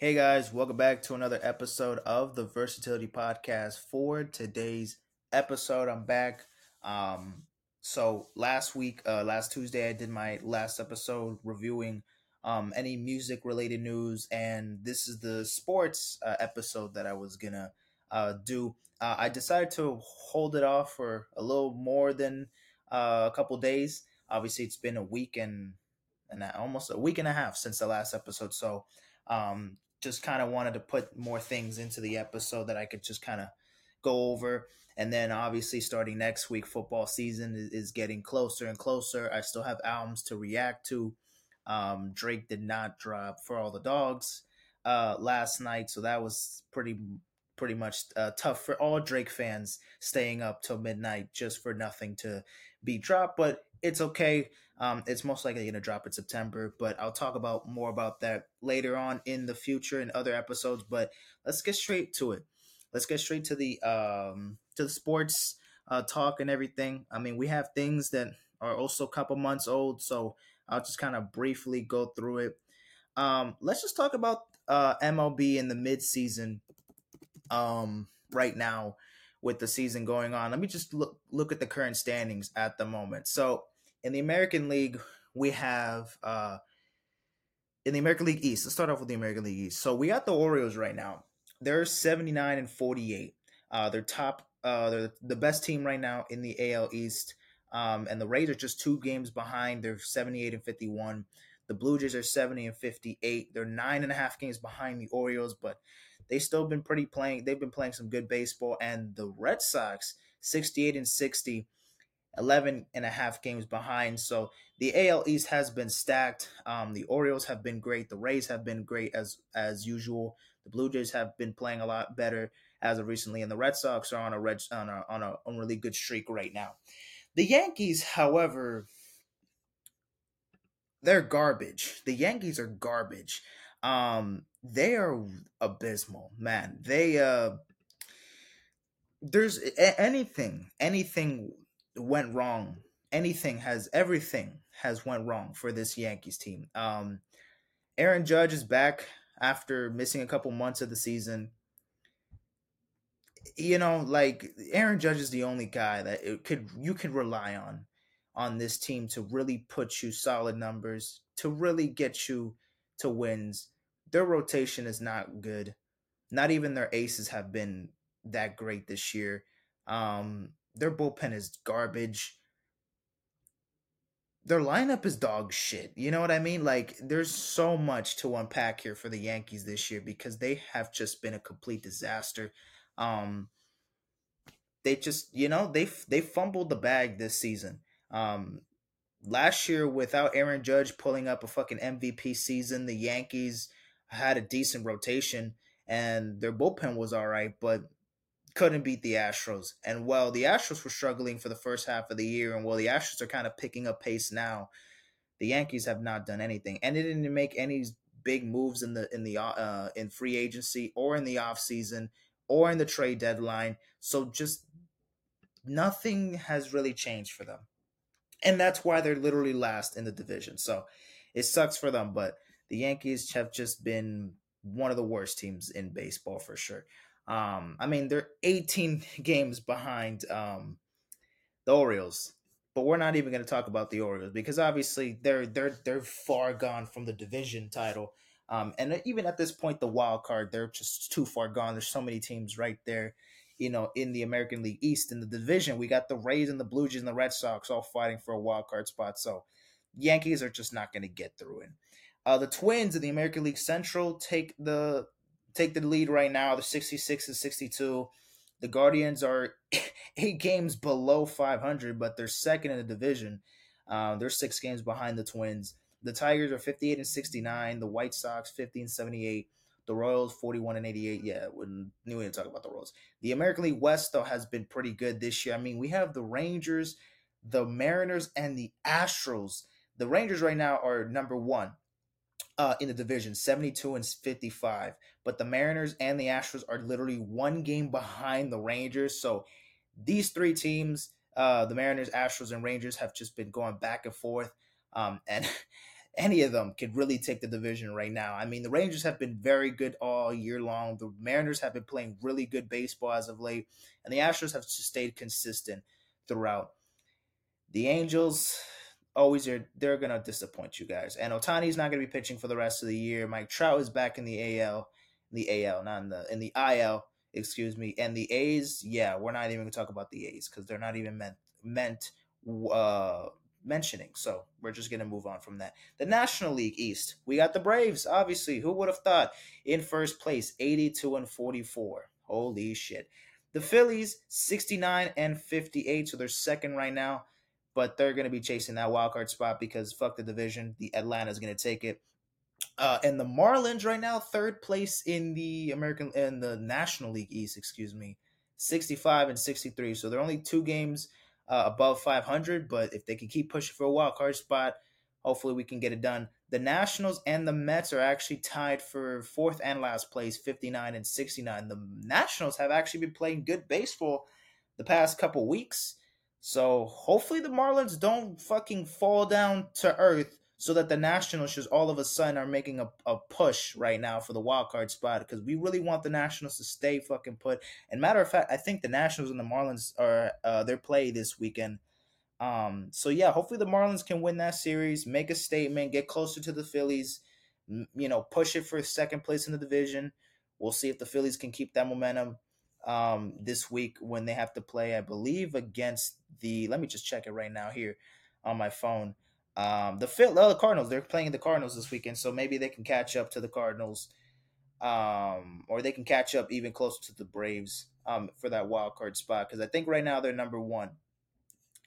Hey guys, welcome back to another episode of the Versatility Podcast. For today's episode, I'm back. Um, so last week, uh, last Tuesday, I did my last episode reviewing um, any music related news, and this is the sports uh, episode that I was gonna uh, do. Uh, I decided to hold it off for a little more than uh, a couple days. Obviously, it's been a week and and almost a week and a half since the last episode, so um, just kind of wanted to put more things into the episode that I could just kind of go over. And then obviously starting next week, football season is, getting closer and closer. I still have albums to react to. Um, Drake did not drop for all the dogs uh, last night, so that was pretty pretty much uh, tough for all Drake fans staying up till midnight just for nothing to be dropped. But it's okay. Um, it's most likely going to drop in September, but I'll talk about more about that later on in the future in other episodes. But let's get straight to it. Let's get straight to the um, to the sports uh, talk and everything. I mean, we have things that are also a couple months old, so I'll just kind of briefly go through it. Um, let's just talk about uh, MLB in the mid season um, right now with the season going on. Let me just look look at the current standings at the moment. So in the American League, we have uh, in the American League East. Let's start off with the American League East. So we got the Orioles right now. They're 79 and 48. Uh, they're top. Uh, they're the best team right now in the AL East. Um, and the Rays are just two games behind. They're 78 and 51. The Blue Jays are 70 and 58. They're nine and a half games behind the Orioles, but they've still been pretty playing. They've been playing some good baseball. And the Red Sox, 68 and 60 11 and a half games behind. So the AL East has been stacked. Um, the Orioles have been great. The Rays have been great as as usual. The Blue Jays have been playing a lot better as of recently, and the Red Sox are on a red on a on a, on a really good streak right now. The Yankees, however, they're garbage. The Yankees are garbage. Um, they are abysmal, man. They uh, there's anything, anything went wrong. Anything has everything has went wrong for this Yankees team. Um, Aaron Judge is back after missing a couple months of the season. You know, like Aaron Judge is the only guy that it could you could rely on on this team to really put you solid numbers, to really get you to wins. Their rotation is not good. Not even their aces have been that great this year. Um, their bullpen is garbage. Their lineup is dog shit. You know what I mean? Like, there's so much to unpack here for the Yankees this year because they have just been a complete disaster. Um, they just, you know, they they fumbled the bag this season. Um, last year, without Aaron Judge pulling up a fucking MVP season, the Yankees had a decent rotation and their bullpen was all right, but couldn't beat the Astros. And while the Astros were struggling for the first half of the year, and while the Astros are kind of picking up pace now, the Yankees have not done anything, and they didn't make any big moves in the in the uh, in free agency or in the off season or in the trade deadline. So just nothing has really changed for them, and that's why they're literally last in the division. So it sucks for them, but the Yankees have just been one of the worst teams in baseball for sure. Um, I mean, they're 18 games behind um, the Orioles, but we're not even going to talk about the Orioles because obviously they're they're they're far gone from the division title. Um, and even at this point, the wild card, they're just too far gone. There's so many teams right there, you know, in the American League East in the division. We got the Rays and the Blue Jays and the Red Sox all fighting for a wild card spot. So Yankees are just not going to get through it. Uh, the Twins in the American League Central take the take the lead right now. They're 66 and 62. The Guardians are eight games below 500, but they're second in the division. Uh, they're six games behind the Twins. The Tigers are 58 and 69. The White Sox 50 and 78. The Royals 41 and 88. Yeah, we to talk about the Royals. The American League West though has been pretty good this year. I mean, we have the Rangers, the Mariners, and the Astros. The Rangers right now are number one uh, in the division, 72 and 55. But the Mariners and the Astros are literally one game behind the Rangers. So these three teams, uh, the Mariners, Astros, and Rangers, have just been going back and forth. Um, and any of them could really take the division right now. I mean, the Rangers have been very good all year long. The Mariners have been playing really good baseball as of late, and the Astros have stayed consistent throughout. The Angels always are they're gonna disappoint you guys. And Ohtani's not gonna be pitching for the rest of the year. Mike Trout is back in the AL, the AL, not in the in the IL, excuse me. And the A's, yeah, we're not even gonna talk about the A's because they're not even meant meant uh mentioning. So we're just gonna move on from that. The National League East, we got the Braves. Obviously, who would have thought in first place, eighty-two and forty-four. Holy shit. The Phillies, 69 and 58, so they're second right now but they're going to be chasing that wild card spot because fuck the division. The Atlanta's going to take it. Uh, and the Marlins right now, third place in the American in the National League East, excuse me, 65 and 63. So they're only two games uh, above 500. But if they can keep pushing for a wild card spot, hopefully we can get it done. The Nationals and the Mets are actually tied for fourth and last place, 59 and 69. The Nationals have actually been playing good baseball the past couple weeks. So hopefully the Marlins don't fucking fall down to earth so that the Nationals just all of a sudden are making a, a push right now for the wild card spot because we really want the Nationals to stay fucking put. And matter of fact, I think the Nationals and the Marlins are uh, their play this weekend. Um, so yeah, hopefully the Marlins can win that series, make a statement, get closer to the Phillies, you know, push it for second place in the division. We'll see if the Phillies can keep that momentum um, this week when they have to play, I believe, against the. Let me just check it right now here on my phone. Um, the Phil, the Cardinals. They're playing the Cardinals this weekend, so maybe they can catch up to the Cardinals, um, or they can catch up even closer to the Braves um, for that wild card spot. Because I think right now they're number one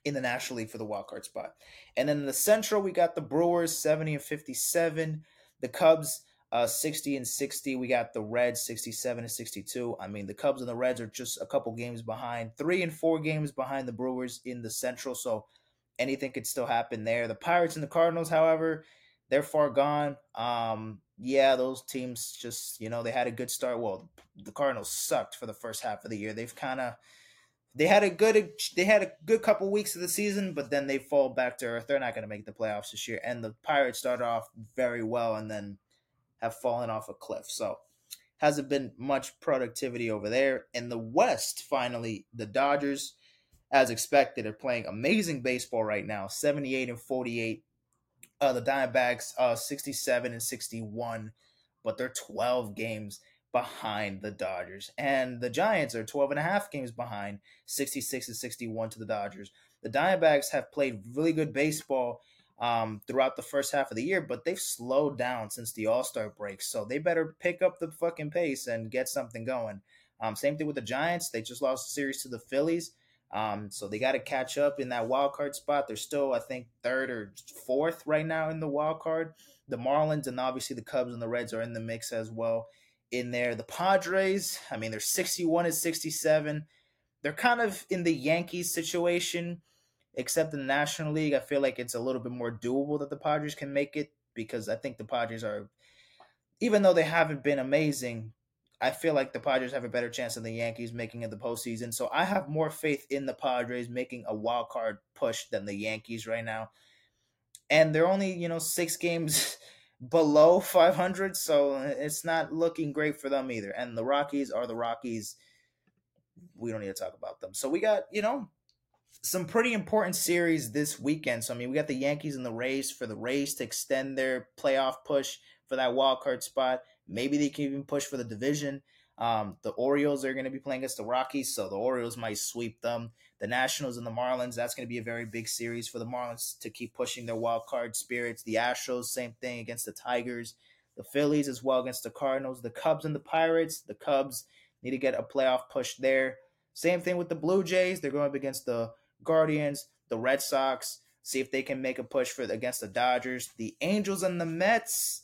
in the National League for the wild card spot. And then in the Central, we got the Brewers seventy and fifty seven, the Cubs uh, 60 and 60. We got the Reds 67 and 62. I mean, the Cubs and the Reds are just a couple games behind, three and four games behind the Brewers in the Central. So anything could still happen there. The Pirates and the Cardinals, however, they're far gone. Um, yeah, those teams just, you know, they had a good start. Well, the Cardinals sucked for the first half of the year. They've kind of they had a good they had a good couple weeks of the season, but then they fall back to earth. They're not going to make the playoffs this year. And the Pirates started off very well, and then have fallen off a cliff. So hasn't been much productivity over there. In the West, finally, the Dodgers, as expected, are playing amazing baseball right now. 78 and 48. Uh, the Diamondbacks, uh, 67 and 61, but they're 12 games behind the Dodgers. And the Giants are 12 and a half games behind, 66 and 61 to the Dodgers. The Diamondbacks have played really good baseball um, throughout the first half of the year, but they've slowed down since the All Star break. So they better pick up the fucking pace and get something going. Um, same thing with the Giants. They just lost the series to the Phillies. Um, so they got to catch up in that wild card spot. They're still, I think, third or fourth right now in the wild card. The Marlins and obviously the Cubs and the Reds are in the mix as well. In there, the Padres, I mean, they're 61 and 67. They're kind of in the Yankees situation except the National League, I feel like it's a little bit more doable that the Padres can make it because I think the Padres are, even though they haven't been amazing, I feel like the Padres have a better chance than the Yankees making it the postseason. So I have more faith in the Padres making a wild card push than the Yankees right now. And they're only, you know, six games below 500, so it's not looking great for them either. And the Rockies are the Rockies. We don't need to talk about them. So we got, you know, some pretty important series this weekend. So I mean, we got the Yankees and the Rays for the Rays to extend their playoff push for that wild card spot. Maybe they can even push for the division. Um, the Orioles are going to be playing against the Rockies, so the Orioles might sweep them. The Nationals and the Marlins, that's going to be a very big series for the Marlins to keep pushing their wild card spirits. The Astros, same thing against the Tigers. The Phillies as well against the Cardinals. The Cubs and the Pirates. The Cubs need to get a playoff push there. Same thing with the Blue Jays. They're going up against the Guardians, the Red Sox, see if they can make a push for against the Dodgers, the Angels and the Mets.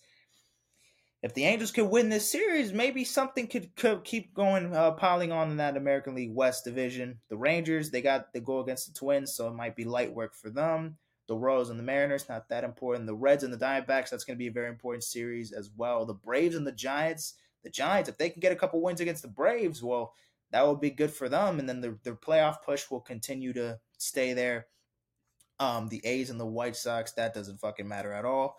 If the Angels could win this series, maybe something could, could keep going, uh, piling on in that American League West division. The Rangers, they got they go against the Twins, so it might be light work for them. The Royals and the Mariners, not that important. The Reds and the Diamondbacks, that's going to be a very important series as well. The Braves and the Giants, the Giants, if they can get a couple wins against the Braves, well, that would be good for them. And then the, their playoff push will continue to stay there. Um, the A's and the White Sox, that doesn't fucking matter at all.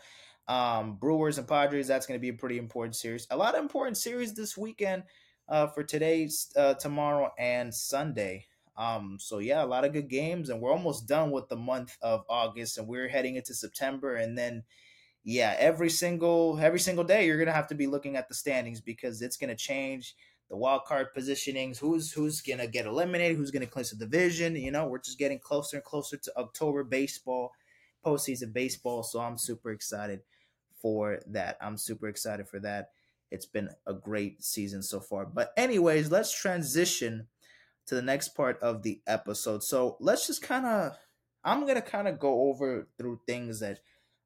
Um, Brewers and Padres, that's going to be a pretty important series. A lot of important series this weekend uh, for today's, uh, tomorrow, and Sunday. Um, so yeah, a lot of good games, and we're almost done with the month of August, and we're heading into September, and then yeah, every single every single day you're gonna have to be looking at the standings because it's gonna change the wild card positionings, who's who's gonna get eliminated, who's gonna clinch the division. You know, we're just getting closer and closer to October baseball, postseason baseball. So I'm super excited for that. I'm super excited for that. It's been a great season so far. But anyways, let's transition to the next part of the episode. So let's just kind of I'm gonna kind of go over through things that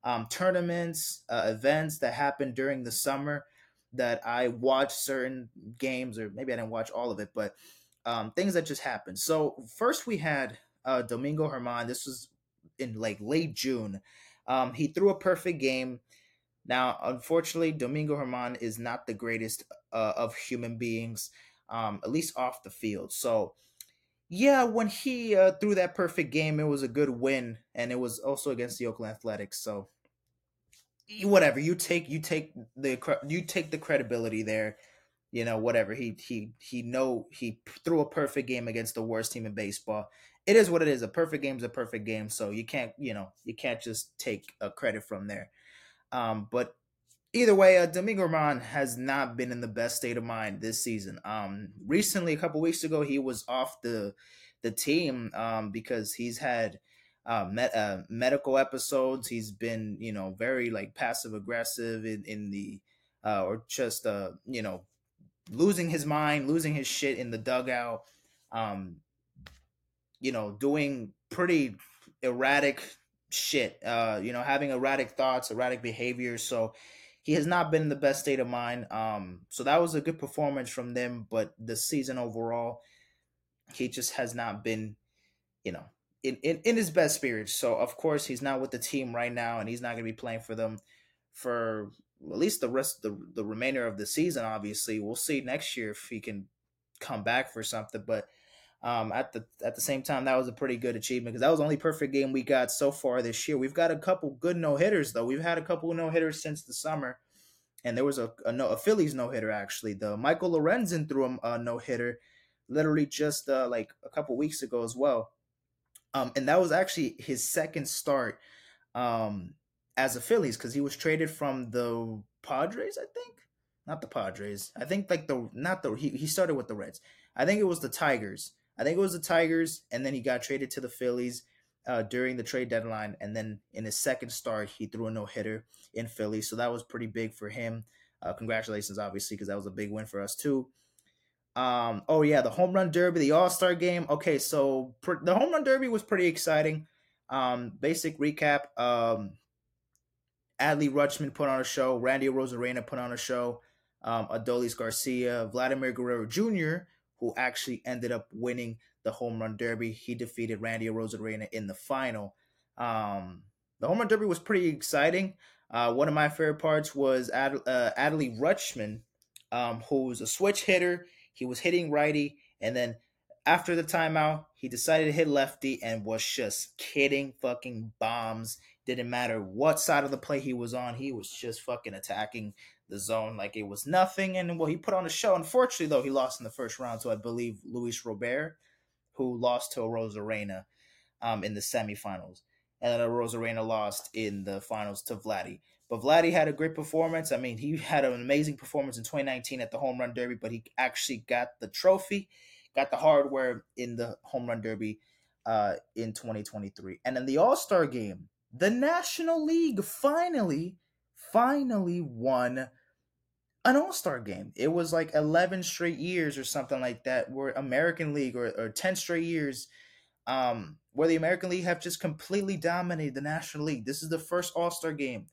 um, tournaments, uh, events that happened during the summer that I watched certain games, or maybe I didn't watch all of it, but um, things that just happened. So first we had uh, Domingo Germán. This was in like late June. Um, he threw a perfect game. Now, unfortunately, Domingo Germán is not the greatest uh, of human beings, um, at least off the field. So, yeah, when he uh, threw that perfect game, it was a good win, and it was also against the Oakland Athletics. So, whatever you take you take the you take the credibility there you know whatever he he he know he threw a perfect game against the worst team in baseball. It is what it is a perfect game is a perfect game so you can't you know you can't just take a credit from there. Um but either way uh, domingo Germán has not been in the best state of mind this season. Um recently a couple weeks ago he was off the the team um because he's had uh, met, uh, medical episodes. He's been, you know, very like passive aggressive in, in the, uh, or just, uh, you know, losing his mind, losing his shit in the dugout, um, you know, doing pretty erratic shit, uh, you know, having erratic thoughts, erratic behavior. So he has not been in the best state of mind. Um, so that was a good performance from them, but the season overall, he just has not been, you know, in, in, in his best spirits. So of course he's not with the team right now, and he's not going to be playing for them for at least the rest the the remainder of the season. Obviously, we'll see next year if he can come back for something. But um, at the at the same time, that was a pretty good achievement because that was the only perfect game we got so far this year. We've got a couple good no hitters though. We've had a couple no hitters since the summer, and there was a a, no, a Phillies no hitter actually. The Michael Lorenzen threw a, a no hitter, literally just uh, like a couple weeks ago as well. Um, and that was actually his second start um, as a Phillies because he was traded from the Padres, I think. Not the Padres. I think like the not the he, he started with the Reds. I think it was the Tigers. I think it was the Tigers, and then he got traded to the Phillies uh, during the trade deadline. And then in his second start, he threw a no hitter in Philly, so that was pretty big for him. Uh, congratulations, obviously, because that was a big win for us too. Um, oh yeah, the home run derby, the All Star game. Okay, so pr- the home run derby was pretty exciting. Um, basic recap. Um, Adley Rutschman put on a show. Randy Arozarena put on a show. Um, Adolis Garcia, Vladimir Guerrero Jr., who actually ended up winning the home run derby. He defeated Randy Arozarena in the final. Um, the home run derby was pretty exciting. Uh, one of my favorite parts was Ad- uh, Adley Rutschman, um, who's a switch hitter. He was hitting righty, and then after the timeout, he decided to hit lefty and was just kidding fucking bombs. Didn't matter what side of the play he was on, he was just fucking attacking the zone like it was nothing. And well, he put on a show. Unfortunately, though, he lost in the first round to I believe Luis Robert, who lost to Arozarena um, in the semifinals, and then Arozarena lost in the finals to Vladdy. But Vladdy had a great performance. I mean, he had an amazing performance in 2019 at the home run derby, but he actually got the trophy, got the hardware in the home run derby uh, in 2023. And in the All Star game, the National League finally, finally won an All Star game. It was like 11 straight years or something like that, where American League or, or 10 straight years um, where the American League have just completely dominated the National League. This is the first All Star game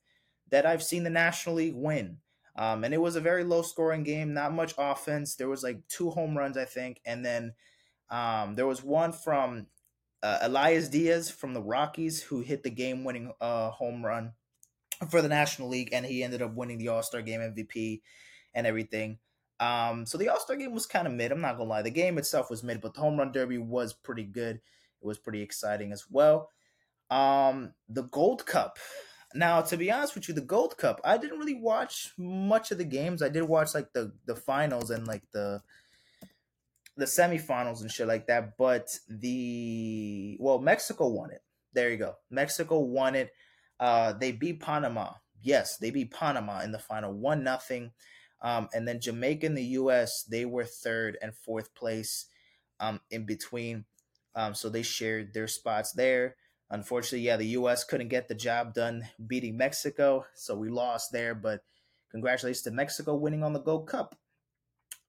that I've seen the National League win. Um, and it was a very low scoring game, not much offense. There was like two home runs, I think, and then um, there was one from uh, Elias Diaz from the Rockies who hit the game winning uh, home run for the National League, and he ended up winning the All Star Game MVP and everything. Um, so the All Star game was kind of mid. I'm not gonna lie, the game itself was mid, but the home run derby was pretty good. It was pretty exciting as well. Um, the Gold Cup. Now, to be honest with you, the Gold Cup, I didn't really watch much of the games. I did watch like the the finals and like the the semifinals and shit like that. But the well, Mexico won it. There you go. Mexico won it. Uh, they beat Panama. Yes, they beat Panama in the final, one nothing. Um, and then Jamaica and the U.S. They were third and fourth place, um, in between. Um, so they shared their spots there. Unfortunately, yeah, the U.S. couldn't get the job done beating Mexico, so we lost there. But congratulations to Mexico winning on the Gold Cup.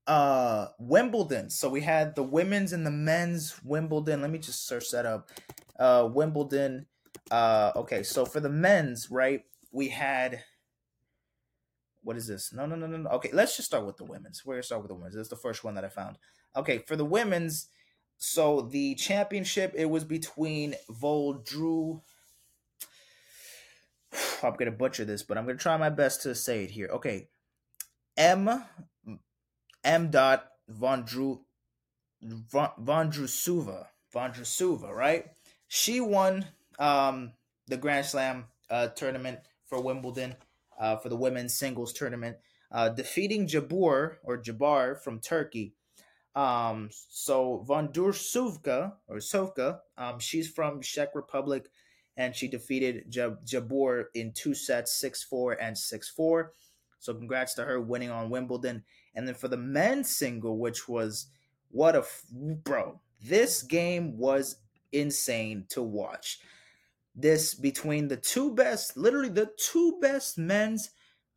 Uh, Wimbledon. So we had the women's and the men's Wimbledon. Let me just search that up. Uh, Wimbledon. Uh, okay, so for the men's, right, we had. What is this? No, no, no, no. Okay, let's just start with the women's. We're gonna start with the women's. This is the first one that I found. Okay, for the women's, so the championship it was between Voldru. I'm gonna butcher this, but I'm gonna try my best to say it here. Okay, M M. Dot Vondru Vondrusova Vondrusova, right? She won um, the Grand Slam uh, tournament for Wimbledon uh, for the women's singles tournament, uh, defeating Jabur or Jabar from Turkey um, so Vondursuvka or Sovka, um, she's from Czech Republic, and she defeated Jab- Jabor in two sets, six four and six four. So congrats to her winning on Wimbledon. And then for the men's single, which was what a f- bro, this game was insane to watch. This between the two best, literally the two best men's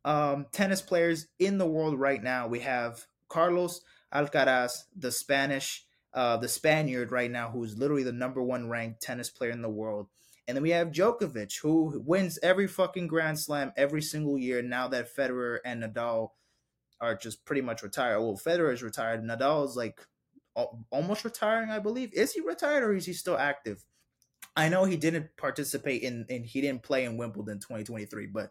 um, tennis players in the world right now. We have Carlos Alcaraz, the Spanish, uh, the Spaniard right now, who's literally the number one ranked tennis player in the world. And then we have Djokovic, who wins every fucking Grand Slam every single year now that Federer and Nadal are just pretty much retired. Well, Federer is retired. Nadal is like almost retiring, I believe. Is he retired or is he still active? I know he didn't participate in, and he didn't play in Wimbledon 2023, but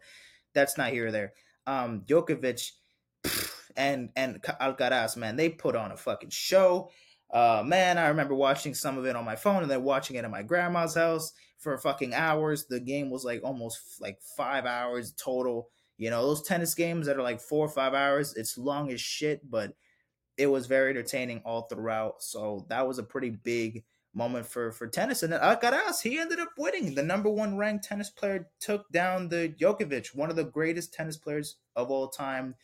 that's not here or there. Um, Djokovic, and and Alcaraz, man, they put on a fucking show. Uh, man, I remember watching some of it on my phone and then watching it at my grandma's house for fucking hours. The game was like almost like five hours total. You know, those tennis games that are like four or five hours, it's long as shit, but it was very entertaining all throughout. So that was a pretty big moment for for tennis. And then Alcaraz, he ended up winning. The number one ranked tennis player took down the Djokovic, one of the greatest tennis players of all time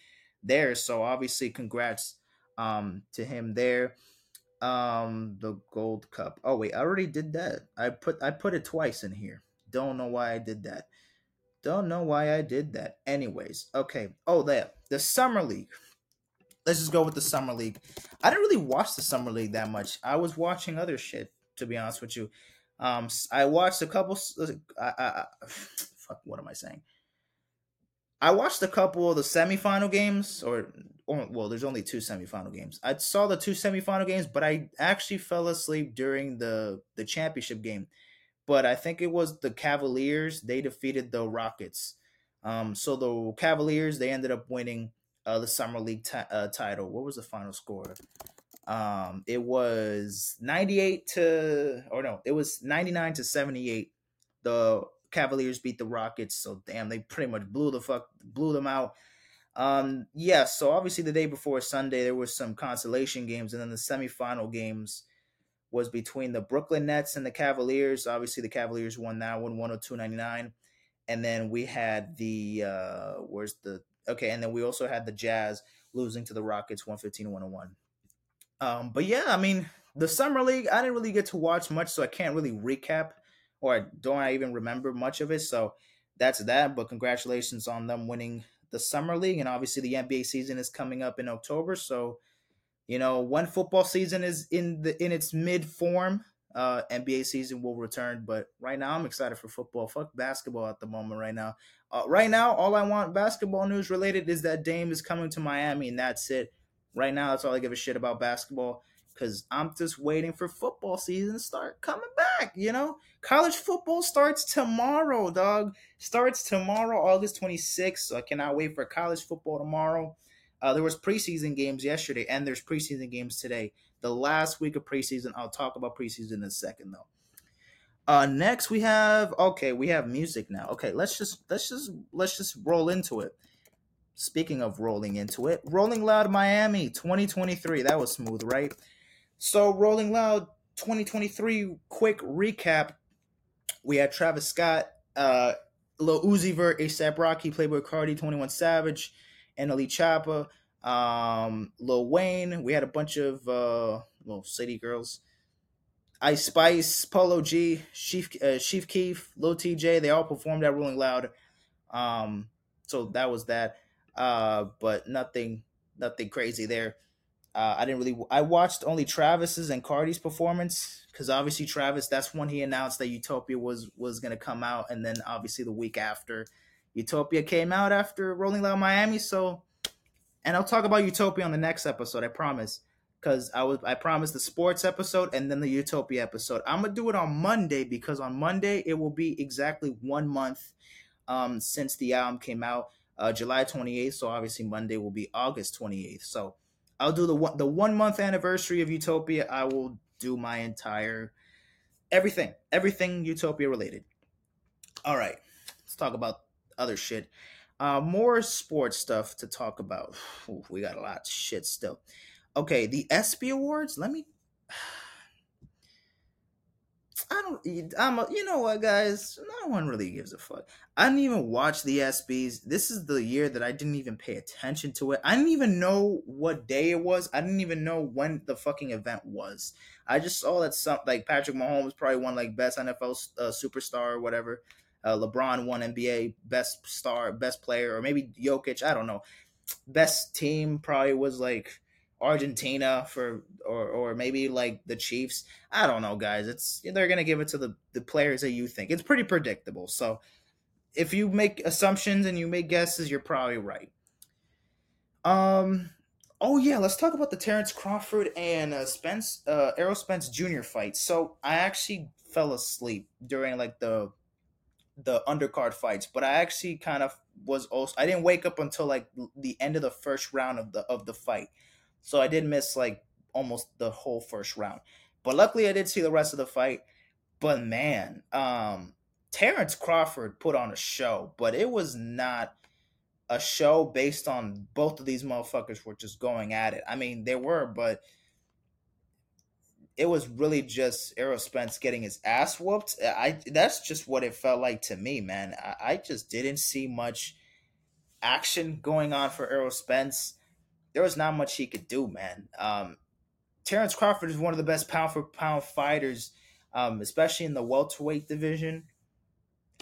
there. So obviously, congrats um, to him there. Um, the Gold Cup. Oh wait, I already did that. I put I put it twice in here. Don't know why I did that. Don't know why I did that. Anyways, okay. Oh, there. The Summer League. Let's just go with the Summer League. I didn't really watch the Summer League that much. I was watching other shit, to be honest with you. Um, I watched a couple. I, I, I fuck. What am I saying? I watched a couple of the semifinal games, or, or well, there's only two semifinal games. I saw the two semifinal games, but I actually fell asleep during the the championship game. But I think it was the Cavaliers. They defeated the Rockets. Um, so the Cavaliers they ended up winning uh, the summer league t- uh, title. What was the final score? Um, it was 98 to or no, it was 99 to 78. The Cavaliers beat the Rockets, so damn, they pretty much blew the fuck blew them out. Um, yeah, so obviously the day before Sunday there was some consolation games, and then the semifinal games was between the Brooklyn Nets and the Cavaliers. Obviously, the Cavaliers won that one, 102.99. And then we had the uh where's the okay, and then we also had the Jazz losing to the Rockets 115 101. Um, but yeah, I mean, the summer league, I didn't really get to watch much, so I can't really recap or don't I even remember much of it. So that's that. But congratulations on them winning the summer league, and obviously the NBA season is coming up in October. So you know when football season is in the in its mid form, uh, NBA season will return. But right now, I'm excited for football. Fuck basketball at the moment. Right now, uh, right now, all I want basketball news related is that Dame is coming to Miami, and that's it. Right now, that's all I give a shit about basketball because I'm just waiting for football season to start coming back. You know, college football starts tomorrow, dog. Starts tomorrow, August 26th. So I cannot wait for college football tomorrow. Uh, there was preseason games yesterday, and there's preseason games today. The last week of preseason. I'll talk about preseason in a second, though. Uh, next we have okay, we have music now. Okay, let's just let's just let's just roll into it. Speaking of rolling into it, Rolling Loud Miami 2023. That was smooth, right? So Rolling Loud 2023. Quick recap. We had Travis Scott, uh, Lil Uzi Vert, ASAP Rocky, Playboy Carti, 21 Savage, and Ali Choppa. Um, Lil Wayne. We had a bunch of uh, little city girls. Ice Spice, Polo G, Chief uh, Chief Keef, Lil Tjay, they all performed at Rolling Loud. Um, so that was that. Uh, but nothing, nothing crazy there. Uh, I didn't really. I watched only Travis's and Carti's performance because obviously Travis. That's when he announced that Utopia was was gonna come out, and then obviously the week after, Utopia came out after Rolling Loud Miami. So, and I'll talk about Utopia on the next episode. I promise because I was I promised the sports episode and then the Utopia episode. I'm gonna do it on Monday because on Monday it will be exactly one month um, since the album came out, uh, July 28th. So obviously Monday will be August 28th. So I'll do the one the one month anniversary of Utopia. I will do my entire everything everything Utopia related. All right, let's talk about other shit. Uh, more sports stuff to talk about. Ooh, we got a lot of shit still. Okay, the ESPY Awards. Let me. I don't. I'm. A, you know what, guys? No one really gives a fuck. I didn't even watch the ESPYS. This is the year that I didn't even pay attention to it. I didn't even know what day it was. I didn't even know when the fucking event was. I just saw that some like Patrick Mahomes probably won like best NFL uh, superstar or whatever. Uh, LeBron won NBA best star, best player, or maybe Jokic. I don't know. Best team probably was like Argentina for or or maybe like the Chiefs. I don't know, guys. It's they're gonna give it to the the players that you think. It's pretty predictable. So if you make assumptions and you make guesses, you're probably right. Um. Oh yeah, let's talk about the Terrence Crawford and uh, Spence uh, Errol Spence Jr. fight. So I actually fell asleep during like the the undercard fights, but I actually kind of was also I didn't wake up until like the end of the first round of the of the fight. So I did miss like almost the whole first round. But luckily I did see the rest of the fight. But man, um Terrence Crawford put on a show, but it was not a show based on both of these motherfuckers were just going at it. I mean, they were, but it was really just Errol Spence getting his ass whooped. I that's just what it felt like to me, man. I, I just didn't see much action going on for Errol Spence there was not much he could do, man. Um, Terrence Crawford is one of the best pound for pound fighters, um, especially in the welterweight division,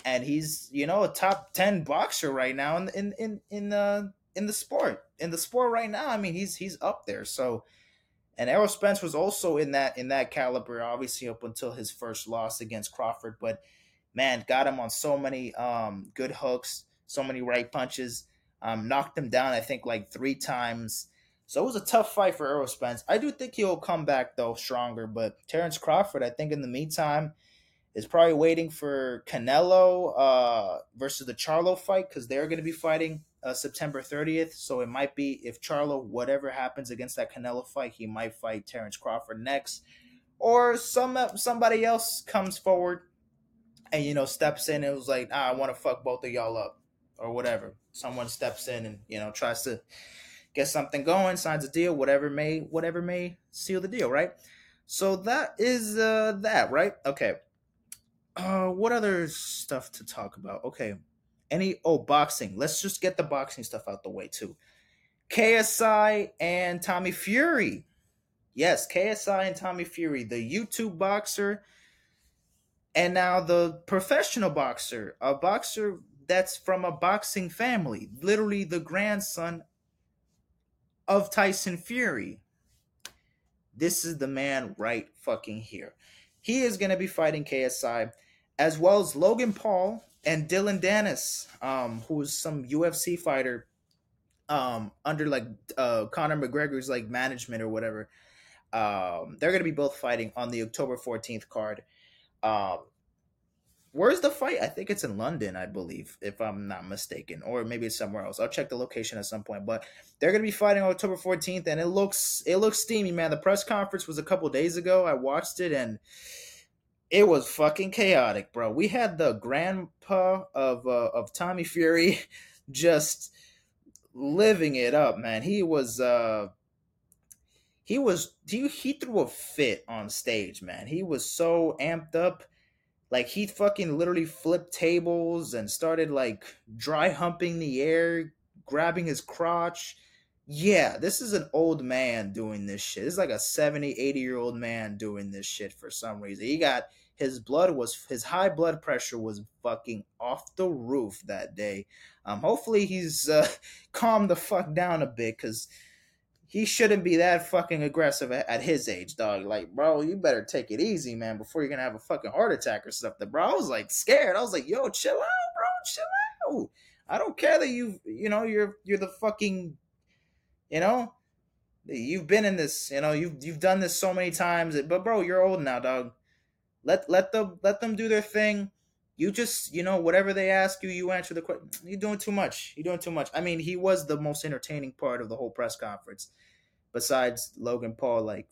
and he's you know a top ten boxer right now in in in in the in the sport in the sport right now. I mean, he's he's up there. So, and Errol Spence was also in that in that caliber, obviously up until his first loss against Crawford, but man, got him on so many um, good hooks, so many right punches um, knocked him down, I think, like three times. So it was a tough fight for Errol Spence. I do think he'll come back though stronger, but Terrence Crawford, I think in the meantime, is probably waiting for Canelo uh, versus the Charlo fight because they're going to be fighting uh, September 30th. So it might be if Charlo, whatever happens against that Canelo fight, he might fight Terrence Crawford next, or some somebody else comes forward and you know steps in and was like, ah, I want to fuck both of y'all up or whatever someone steps in and you know tries to get something going, signs a deal, whatever may whatever may seal the deal, right? So that is uh that, right? Okay. Uh what other stuff to talk about? Okay. Any oh boxing. Let's just get the boxing stuff out the way too. KSI and Tommy Fury. Yes, KSI and Tommy Fury, the YouTube boxer and now the professional boxer, a boxer that's from a boxing family, literally the grandson of Tyson Fury. This is the man right fucking here. He is going to be fighting KSI as well as Logan Paul and Dillon Danis, um, who's some UFC fighter um, under like uh, Conor McGregor's like management or whatever. Um, they're going to be both fighting on the October 14th card. Um, Where's the fight? I think it's in London, I believe, if I'm not mistaken, or maybe it's somewhere else. I'll check the location at some point. But they're gonna be fighting October 14th, and it looks it looks steamy, man. The press conference was a couple days ago. I watched it, and it was fucking chaotic, bro. We had the grandpa of uh, of Tommy Fury just living it up, man. He was uh he was he he threw a fit on stage, man. He was so amped up. Like he fucking literally flipped tables and started like dry humping the air, grabbing his crotch. Yeah, this is an old man doing this shit. Is like a 70, 80 year old man doing this shit for some reason. He got his blood was his high blood pressure was fucking off the roof that day. Um, hopefully he's uh, calmed the fuck down a bit because he shouldn't be that fucking aggressive at, his age, dog. Like, bro, you better take it easy, man, before you're gonna have a fucking heart attack or something, bro. I was like scared. I was like, yo, chill out, bro, chill out. I don't care that you, you know, you're you're the fucking, you know, you've been in this, you know, you've you've done this so many times, but bro, you're old now, dog. Let let them let them do their thing. You just, you know, whatever they ask you, you answer the question. You're doing too much. You're doing too much. I mean, he was the most entertaining part of the whole press conference, besides Logan Paul like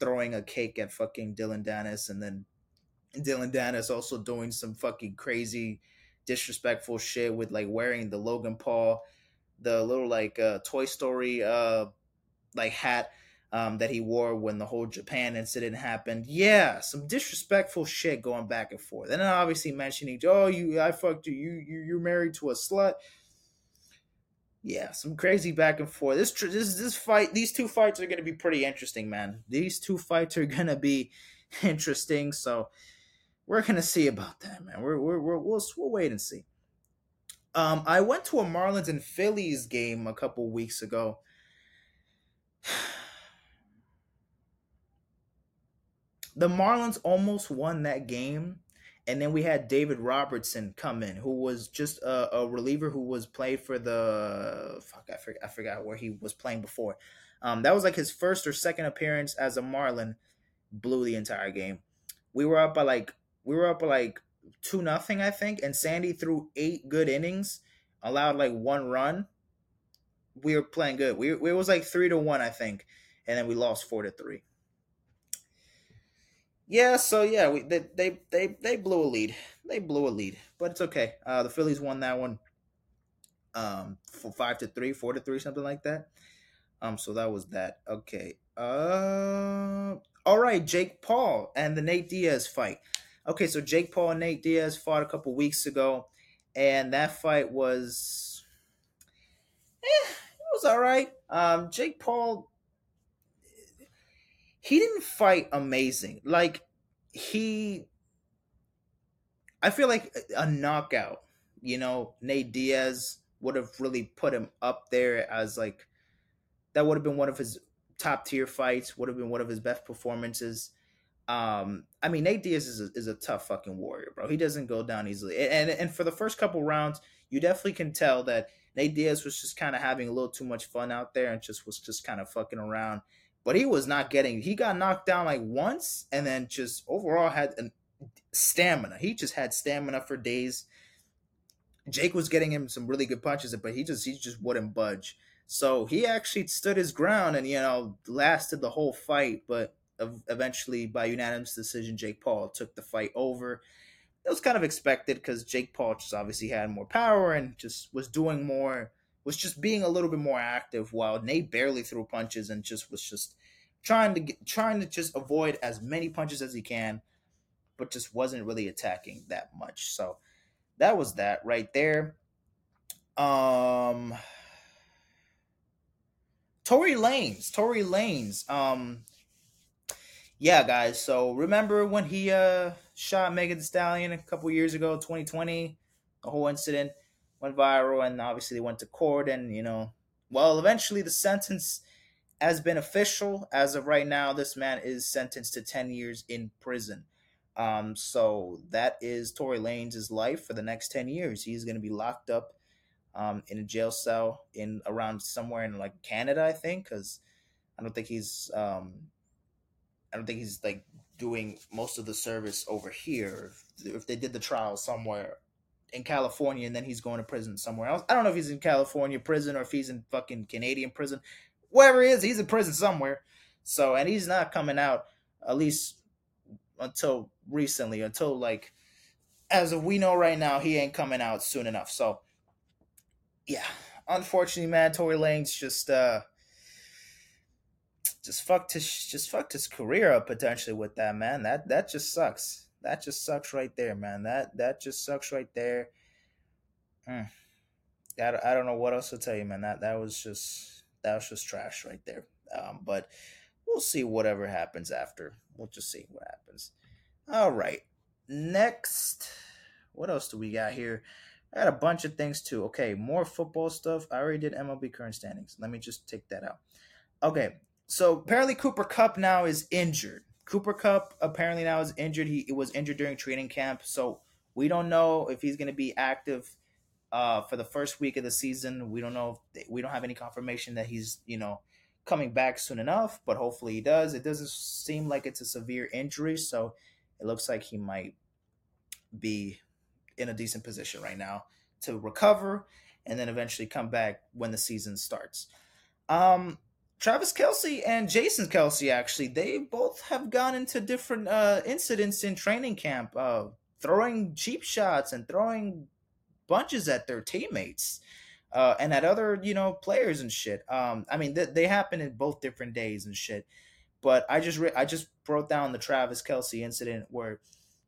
throwing a cake at fucking Dillon Danis, and then Dillon Danis also doing some fucking crazy, disrespectful shit with like wearing the Logan Paul, the little like uh, Toy Story uh like hat um, that he wore when the whole Japan incident happened. Yeah, some disrespectful shit going back and forth. And then obviously mentioning, oh, you, I fucked you, you, you you're married to a slut. Yeah, some crazy back and forth. This this this fight, these two fights are gonna be pretty interesting, man. These two fights are gonna be interesting. So we're gonna see about that, man. We're we're, we're we'll we'll wait and see. Um, I went to a Marlins and Phillies game a couple weeks ago. the Marlins almost won that game. And then we had David Robertson come in, who was just a, a reliever who was played for the fuck. I forgot, I forgot where he was playing before. Um, that was like his first or second appearance as a Marlin. Blew the entire game. We were up by like we were up by like two nothing, I think, and Sandy threw eight good innings, allowed like one run. We were playing good. We, we it was like three to one, I think, and then we lost four to three. Yeah, so yeah, we they they they, they blew a lead. They blew a lead, but it's okay. Uh, the Phillies won that one, um, for five to three, four to three, something like that. Um, so that was that. Okay. Uh, all right, Jake Paul and the Nate Diaz fight. Okay, so Jake Paul and Nate Diaz fought a couple weeks ago, and that fight was, eh, it was all right. Um, Jake Paul he didn't fight amazing. Like he I feel like a knockout, you know, Nate Diaz would have really put him up there as like that would have been one of his top tier fights, would have been one of his best performances. Um, I mean, Nate Diaz is a, is a tough fucking warrior, bro. He doesn't go down easily. And and for the first couple rounds, you definitely can tell that Nate Diaz was just kind of having a little too much fun out there and just was just kind of fucking around but he was not getting. He got knocked down like once, and then just overall had an stamina. He just had stamina for days. Jake was getting him some really good punches, but he just he just wouldn't budge. So he actually stood his ground and you know lasted the whole fight, but eventually by unanimous decision, Jake Paul took the fight over. It was kind of expected because Jake Paul just obviously had more power and just was doing more was just being a little bit more active while Nate barely threw punches and just was just trying to get trying to just avoid as many punches as he can, but just wasn't really attacking that much. So that was that right there. Um Tory Lanez, Tory Lanez. Um yeah, guys. So remember when he uh shot Megan Thee Stallion a couple years ago, 2020, the whole incident went viral and obviously they went to court and you know well eventually the sentence has been official as of right now this man is sentenced to 10 years in prison um, so that is Tory Lanez' life for the next 10 years he's going to be locked up um, in a jail cell in around somewhere in like Canada I think because I don't think he's um, I don't think he's like doing most of the service over here if they did the trial somewhere in California and then he's going to prison somewhere else. I don't know if he's in California prison or if he's in fucking Canadian prison. Wherever he is, he's in prison somewhere. So, and he's not coming out, at least until recently, until like as we know right now, he ain't coming out soon enough. So yeah, unfortunately, man, Tory Lanez just uh just fucked his just fucked his career up potentially with that man. That that just sucks. That just sucks right there, man. That that just sucks right there. Mm. I, I don't know what else to tell you, man. That that was just that was just trash right there. Um, but we'll see whatever happens after. We'll just see what happens. All right. Next, what else do we got here? I got a bunch of things too. Okay, more football stuff. I already did MLB current standings. Let me just take that out. Okay, so apparently Cooper Kupp now is injured. Cooper Kupp apparently now is injured. He, he was injured during training camp, so we don't know if he's going to be active uh, for the first week of the season. We don't know. If, we don't have any confirmation that he's you know coming back soon enough, but hopefully he does. It doesn't seem like it's a severe injury, so it looks like he might be in a decent position right now to recover and then eventually come back when the season starts. Um, Travis Kelce and Jason Kelce actually they both have gone into different uh, incidents in training camp, uh, throwing cheap shots and throwing bunches at their teammates uh, and at other you know players and shit. Um, I mean th- they happen in both different days and shit. But I just re- I just wrote down the Travis Kelce incident where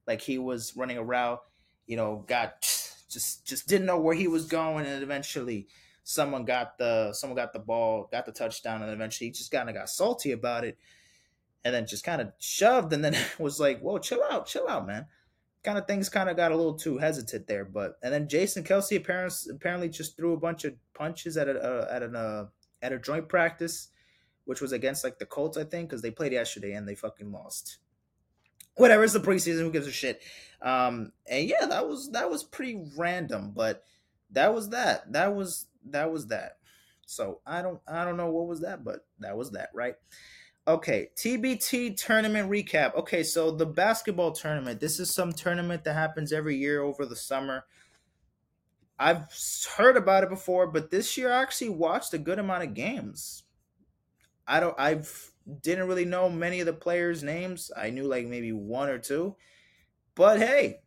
like he was running a route, you know, got just just didn't know where he was going, and eventually someone got the someone got the ball, got the touchdown, and eventually he just kind of got salty about it, and then just kind of shoved, and then was like, "Whoa, chill out, chill out, man." Kind of things kind of got a little too hesitant there, but and then Jason Kelce apparently apparently just threw a bunch of punches at a uh, at an uh, at a joint practice, which was against like the Colts, I think, because they played yesterday and they fucking lost. Whatever, it's the preseason. Who gives a shit? Um, and yeah, that was that was pretty random, but that was that. That was that was that. So I don't I don't know what was that, but that was that, right? Okay, TBT tournament recap. Okay, so the basketball tournament. This is some tournament that happens every year over the summer. I've heard about it before, but this year I actually watched a good amount of games. I don't I've didn't really know many of the players' names. I knew like maybe one or two. But hey,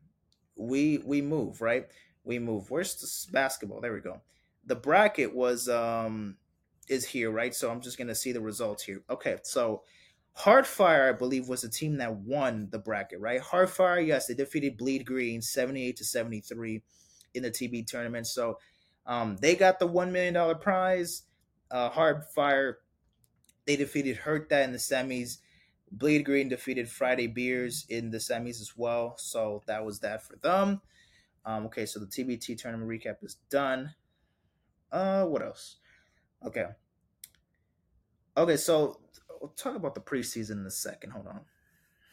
we we move, right? We move. Where's the basketball? There we go the bracket was um is here, right? So I'm just gonna see the results here. Okay, so Heartfire, I believe, was the team that won the bracket, right? Heartfire, yes, they defeated Bleed Green 78 to 73 in the TB tournament. So um, they got the $1 million prize. Uh, Heartfire, they defeated Hurt That in the semis. Bleed Green defeated Friday Beers in the semis as well. So that was that for them. Um, okay, so the TBT tournament recap is done. Uh, what else? Okay. Okay, so we'll talk about the preseason in a second. Hold on.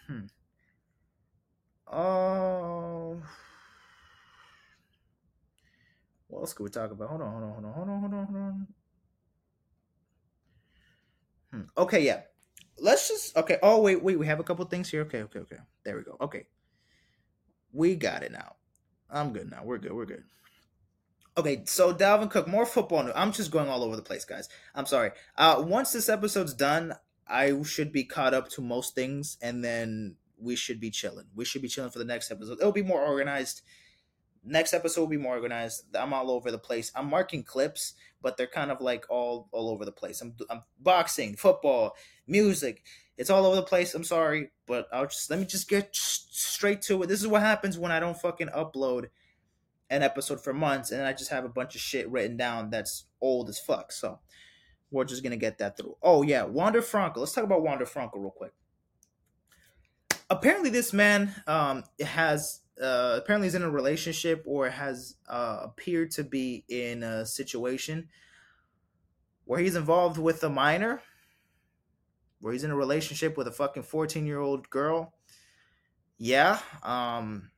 Hmm. Oh. What else could we talk about? Hold on, hold on, hold on, hold on, hold on, hold on. Hmm. Okay, yeah. Let's just okay. Oh wait, wait. We have a couple things here. Okay, okay, okay. There we go. Okay, we got it now. I'm good now. We're good. We're good. Okay, so Dalvin Cook, more football. News. I'm just going all over the place, guys. I'm sorry. Uh, once this episode's done, I should be caught up to most things, and then we should be chilling. We should be chilling for the next episode. It'll be more organized. Next episode will be more organized. I'm all over the place. I'm marking clips, but they're kind of like all all over the place. I'm, I'm boxing, football, music. It's all over the place. I'm sorry, but I'll just let me just get straight to it. This is what happens when I don't fucking upload an episode for months, and I just have a bunch of shit written down that's old as fuck. So we're just gonna get that through. Oh yeah, Wander Franco. Let's talk about Wander Franco real quick. Apparently, this man um, has uh, apparently is in a relationship or has uh, appeared to be in a situation where he's involved with a minor, where he's in a relationship with a fucking fourteen year old girl. Yeah, um,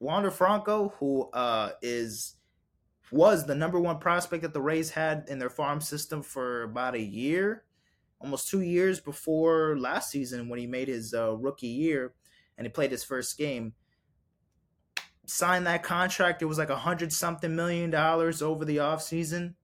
Wander Franco, who uh, is was the number one prospect that the Rays had in their farm system for about a year, almost two years before last season when he made his uh, rookie year and he played his first game. Signed that contract. It was like a hundred something million dollars over the offseason.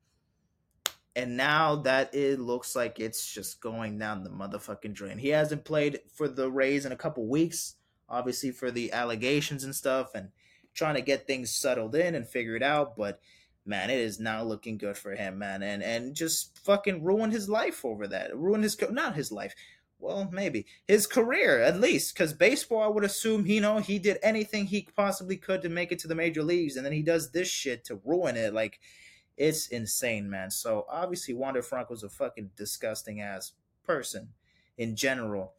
And now that it looks like it's just going down the motherfucking drain. He hasn't played for the Rays in a couple weeks obviously for the allegations and stuff and trying to get things settled in and figured out. But man, it is not looking good for him, man, and and just fucking ruin his life over that. Ruin his not his life. Well, maybe his career at least, because baseball, I would assume, you know, he did anything he possibly could to make it to the major leagues, and then he does this shit to ruin it. Like, it's insane, man. So obviously, Wander Franco's a fucking disgusting ass person in general.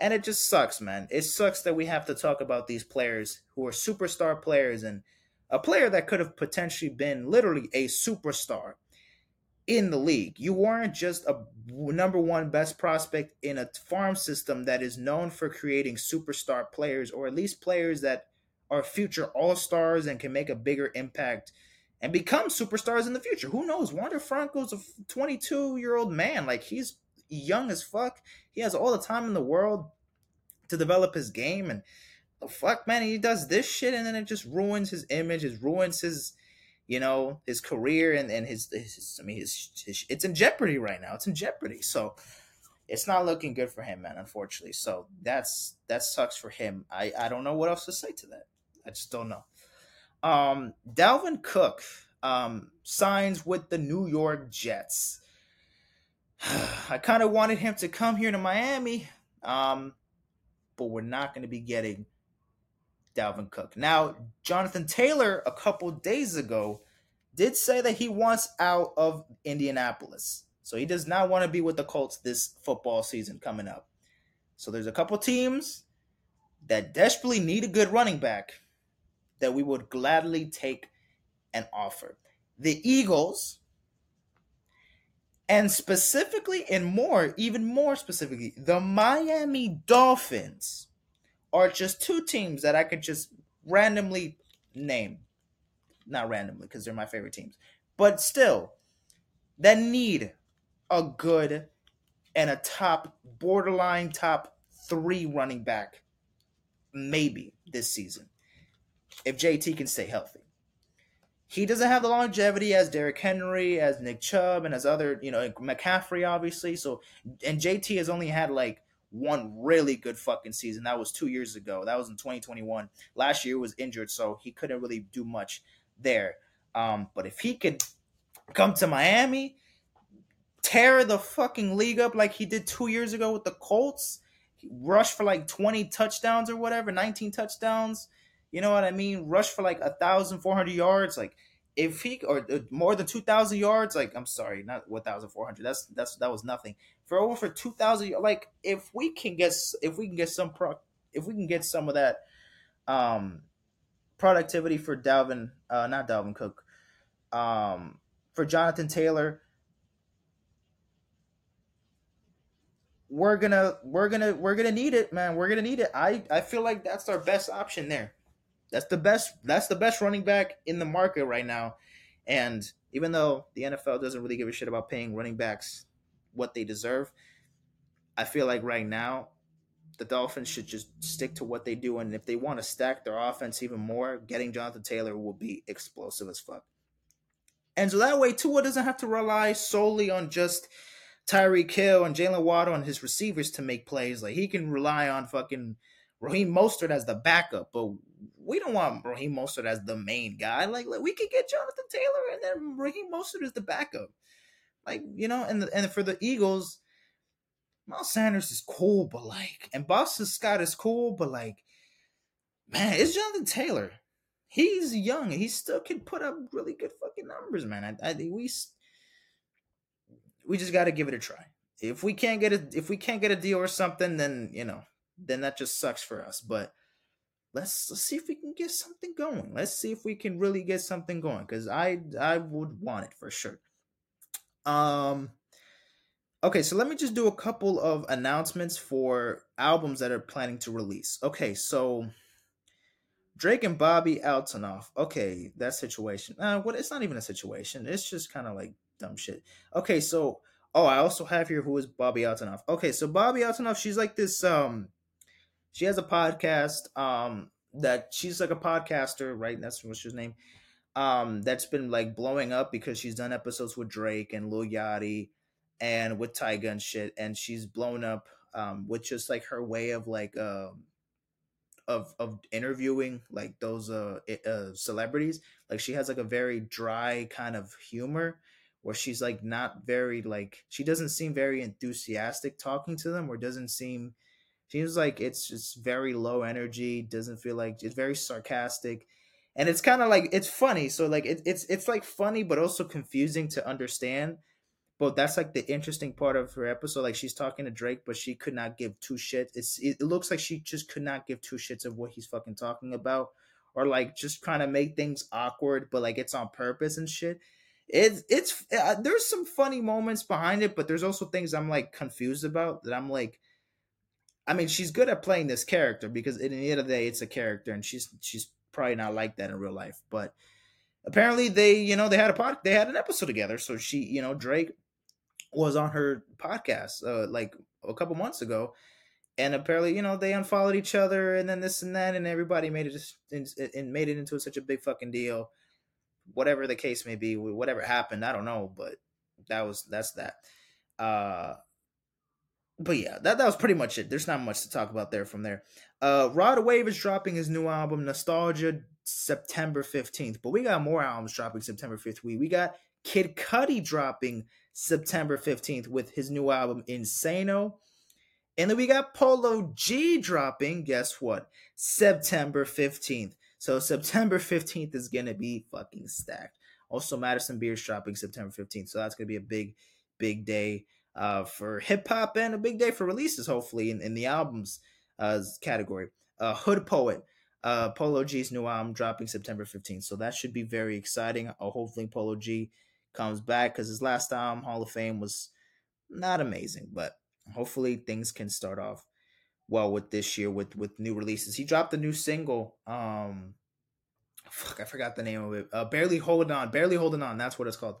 And it just sucks, man. It sucks that we have to talk about these players who are superstar players and a player that could have potentially been literally a superstar in the league. You weren't just a number one best prospect in a farm system that is known for creating superstar players, or at least players that are future all stars and can make a bigger impact and become superstars in the future. Who knows? Wander Franco's a 22 year old man. Like he's young as fuck. He has all the time in the world to develop his game. And the fuck, man, he does this shit and then it just ruins his image. It ruins his, you know, his career and, and his, his I mean, his, his, it's in jeopardy right now. It's in jeopardy. So it's not looking good for him, man, unfortunately. So that's, that sucks for him. I, I don't know what else to say to that. I just don't know. Um, Dalvin Cook um, signs with the New York Jets. I kind of wanted him to come here to Miami, um, but we're not going to be getting Dalvin Cook. Now, Jonathan Taylor, a couple days ago, did say that he wants out of Indianapolis. So he does not want to be with the Colts this football season coming up. So there's a couple teams that desperately need a good running back that we would gladly take an offer. The Eagles, and specifically, and more, even more specifically, the Miami Dolphins are just two teams that I could just randomly name. Not randomly, because they're my favorite teams, but still, that need a good and a top, borderline top three running back, maybe this season, if JT can stay healthy he doesn't have the longevity as Derrick Henry, as Nick Chubb, and as other, you know, McCaffrey, obviously. So, and JT has only had like one really good fucking season. That was two years ago. That was in 2021. Last year was injured, so he couldn't really do much there. Um, but if he could come to Miami, tear the fucking league up like he did two years ago with the Colts, rush for like 20 touchdowns or whatever, 19 touchdowns you know what I mean? Rush for like a thousand four hundred yards, like if he or uh, more than two thousand yards, like I'm sorry, not one thousand four hundred. That's that's that was nothing for over for two thousand. Like if we can get if we can get some pro, if we can get some of that um productivity for Dalvin, uh, not Dalvin Cook, um, for Jonathan Taylor. We're gonna we're gonna we're gonna need it, man. We're gonna need it. I I feel like that's our best option there. That's the best. That's the best running back in the market right now. And even though the NFL doesn't really give a shit about paying running backs what they deserve, I feel like right now the Dolphins should just stick to what they do. And if they want to stack their offense even more, getting Jonathan Taylor will be explosive as fuck. And so that way, Tua doesn't have to rely solely on just Tyreek Hill and Jaylen Waddle and his receivers to make plays. Like he can rely on fucking Raheem Mostert as the backup, but we don't want Raheem Mostert as the main guy. Like, like we could get Jonathan Taylor and then Raheem Mostert is the backup. Like, you know, and the, and for the Eagles, Miles Sanders is cool, but like, and Boston Scott is cool, but like, man, it's Jonathan Taylor. He's young. He still can put up really good fucking numbers, man. I, I we we just got to give it a try. If we can't get a if we can't get a deal or something, then you know then that just sucks for us. But let's let's see if we can get something going. Let's see if we can really get something going because I I would want it for sure. Um. Okay, so let me just do a couple of announcements for albums that are planning to release. Okay, so Drake and Bobbi Althoff. Okay, that situation. Uh, what? It's not even a situation. It's just kind of like dumb shit. Okay, so oh, I also have here who is Bobbi Althoff. Okay, so Bobbi Althoff, she's like this um she has a podcast um that she's like a podcaster, right? That's what's her name. Um, that's been like blowing up because she's done episodes with Drake and Lil Yachty and with Tyga and shit, and she's blown up um with just like her way of like um of of interviewing like those uh, uh celebrities like she has like a very dry kind of humor where she's like not very like she doesn't seem very enthusiastic talking to them or doesn't seem seems like it's just very low energy doesn't feel like it's very sarcastic and it's kind of like it's funny so like it, it's it's like funny but also confusing to understand but that's like the interesting part of her episode. Like she's talking to Drake, but she could not give two shits. It's it, looks like she just could not give two shits of what he's fucking talking about, or like just kind of make things awkward, but like it's on purpose and shit. It's it's uh, there's some funny moments behind it, but there's also things I'm like confused about that I'm like. I mean, she's good at playing this character because in the end of the day, it's a character, and she's she's probably not like that in real life. But apparently, they you know they had a pod, they had an episode together. So she you know Drake was on her podcast uh, like a couple months ago, and apparently you know they unfollowed each other and then this and that, and everybody made it just and made it into such a big fucking deal. Whatever the case may be, whatever happened, I don't know, but that was that's that. Uh, but yeah, that, that was pretty much it. There's not much to talk about there from there. Uh, Rod Wave is dropping his new album, Nostalgia, September 15th. But we got more albums dropping September 5th. We, we got Kid Cudi dropping September 15th with his new album Insano. And then we got Polo G dropping, guess what? September 15th. So September 15th is going to be fucking stacked. Also, Madison Beer's dropping September 15th. So that's going to be a big, big day uh, for hip hop and a big day for releases, hopefully, in, in the albums uh, category. Uh, Hood Poet, uh, Polo G's new album dropping September 15th. So that should be very exciting. Uh, hopefully, Polo G comes back because his last time Hall of Fame was not amazing, but hopefully things can start off well with this year with with new releases. He dropped a new single. Um, fuck, I forgot the name of it. Uh, barely holding on, barely holding on. That's what it's called.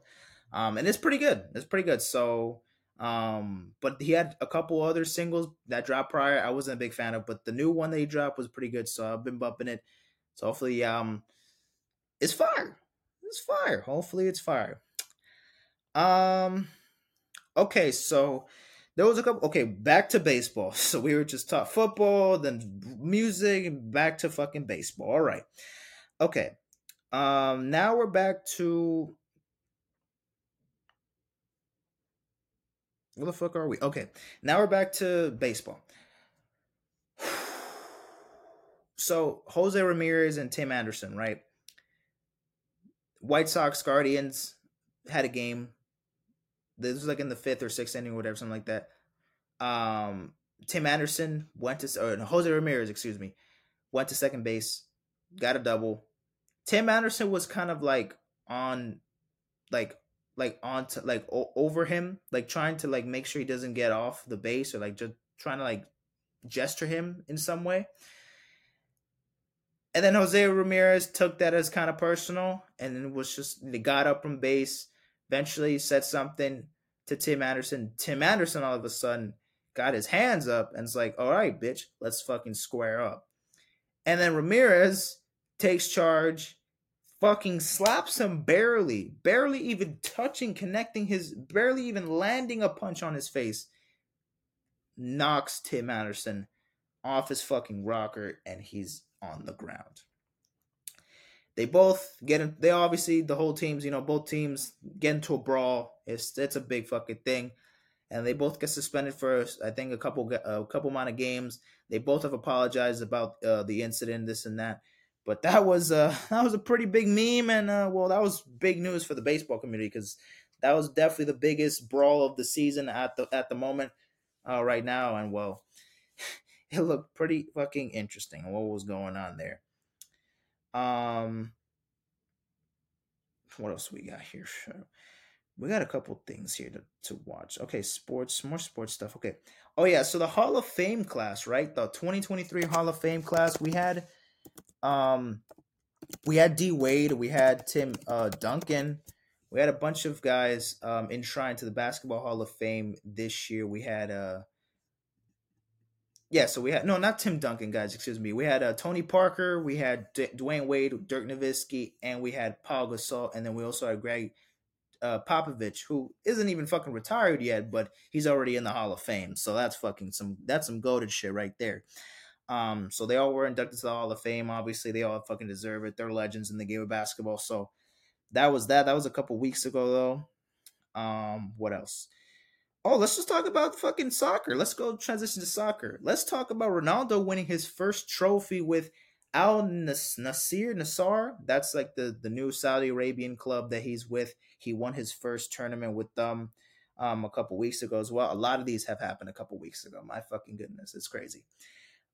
Um, and it's pretty good. It's pretty good. So, um, but he had a couple other singles that dropped prior. I wasn't a big fan of, but the new one that he dropped was pretty good. So I've been bumping it. So hopefully, um, it's fire. It's fire. Hopefully, it's fire. Um. Okay, so there was a couple. Okay, back to baseball. So we were just talk football, then music, back to fucking baseball. All right. Okay. Um. Now we're back to. Where the fuck are we? Okay. Now we're back to baseball. So Jose Ramirez and Tim Anderson, right? White Sox Guardians had a game this was like in the fifth or sixth inning or whatever, something like that. Um, Tim Anderson went to or Jose Ramirez, excuse me, went to second base, got a double. Tim Anderson was kind of like on, like like on to like o- over him, like trying to like make sure he doesn't get off the base or like just trying to like gesture him in some way. And then Jose Ramirez took that as kind of personal and it was just they got up from base Eventually said something to Tim Anderson. Tim Anderson all of a sudden got his hands up and it's like, all right, bitch, let's fucking square up. And then Ramirez takes charge, fucking slaps him barely, barely even touching, connecting his, barely even landing a punch on his face. Knocks Tim Anderson off his fucking rocker and he's on the ground. They both get in, they obviously the whole teams you know both teams get into a brawl. It's it's a big fucking thing. And they both get suspended for i think a couple a couple amount of games. They both have apologized about uh, the incident this and that but that was uh that was a pretty big meme and uh well that was big news for the baseball community because that was definitely the biggest brawl of the season at the at the moment uh right now and well it looked pretty fucking interesting what was going on there um, what else we got here? We got a couple things here to, to watch. Okay, sports, more sports stuff. Okay. Oh yeah, so the Hall of Fame class, right? The 2023 Hall of Fame class. We had um we had D Wade, we had Tim uh Duncan, we had a bunch of guys um enshrined to the Basketball Hall of Fame this year. We had uh yeah, so we had no, not Tim Duncan, guys. Excuse me. We had uh, Tony Parker, we had D- Dwyane Wade, Dirk Nowitzki, and we had Paul Gasol, and then we also had Gregg uh, Popovich, who isn't even fucking retired yet, but he's already in the Hall of Fame. So that's fucking some that's some goaded shit right there. Um, so they all were inducted to the Hall of Fame. Obviously, they all fucking deserve it. They're legends in the game of basketball. So that was that. That was a couple weeks ago, though. Um, what else? Oh, let's just talk about fucking soccer. Let's go transition to soccer. Let's talk about Ronaldo winning his first trophy with Al Nasir Nassr. That's like the the new Saudi Arabian club that he's with. He won his first tournament with them um, a couple weeks ago as well. A lot of these have happened a couple weeks ago. My fucking goodness, it's crazy.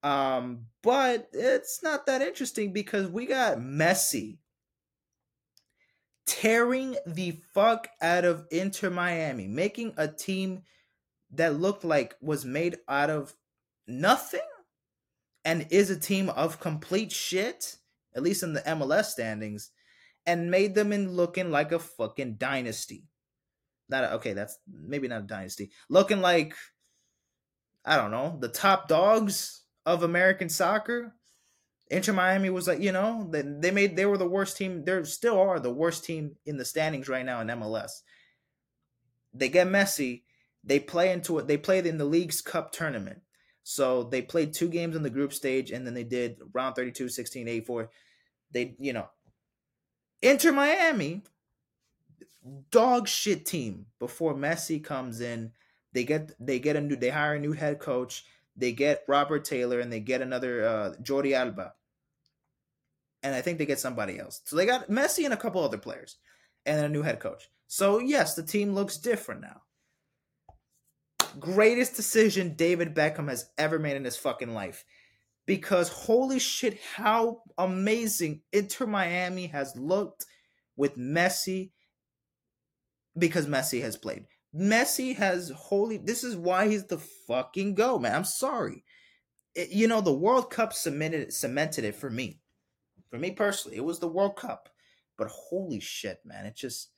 Um, but it's not that interesting because we got Messi tearing the fuck out of Inter Miami, making a team that looked like was made out of nothing and is a team of complete shit, at least in the MLS standings, and made them in looking like a fucking dynasty. Not a, okay, that's maybe not a dynasty. Looking like I don't know, the top dogs of American soccer. Inter Miami was like, you know, they, they made they were the worst team. They still are the worst team in the standings right now in MLS. They get Messi. They play into it. They played in the Leagues Cup tournament. So they played two games in the group stage and then they did round 32, 16, 8, 4. They, you know, Inter Miami, dog shit team before Messi comes in. They get they get a new they hire a new head coach they get Robert Taylor and they get another uh, Jordi Alba. And I think they get somebody else. So they got Messi and a couple other players and a new head coach. So, yes, the team looks different now. Greatest decision David Beckham has ever made in his fucking life. Because holy shit, how amazing Inter Miami has looked with Messi because Messi has played. Messi has holy. This is why he's the fucking go, man. I'm sorry. It, you know, the World Cup cemented cemented it for me. For me personally, it was the World Cup. But holy shit, man, it just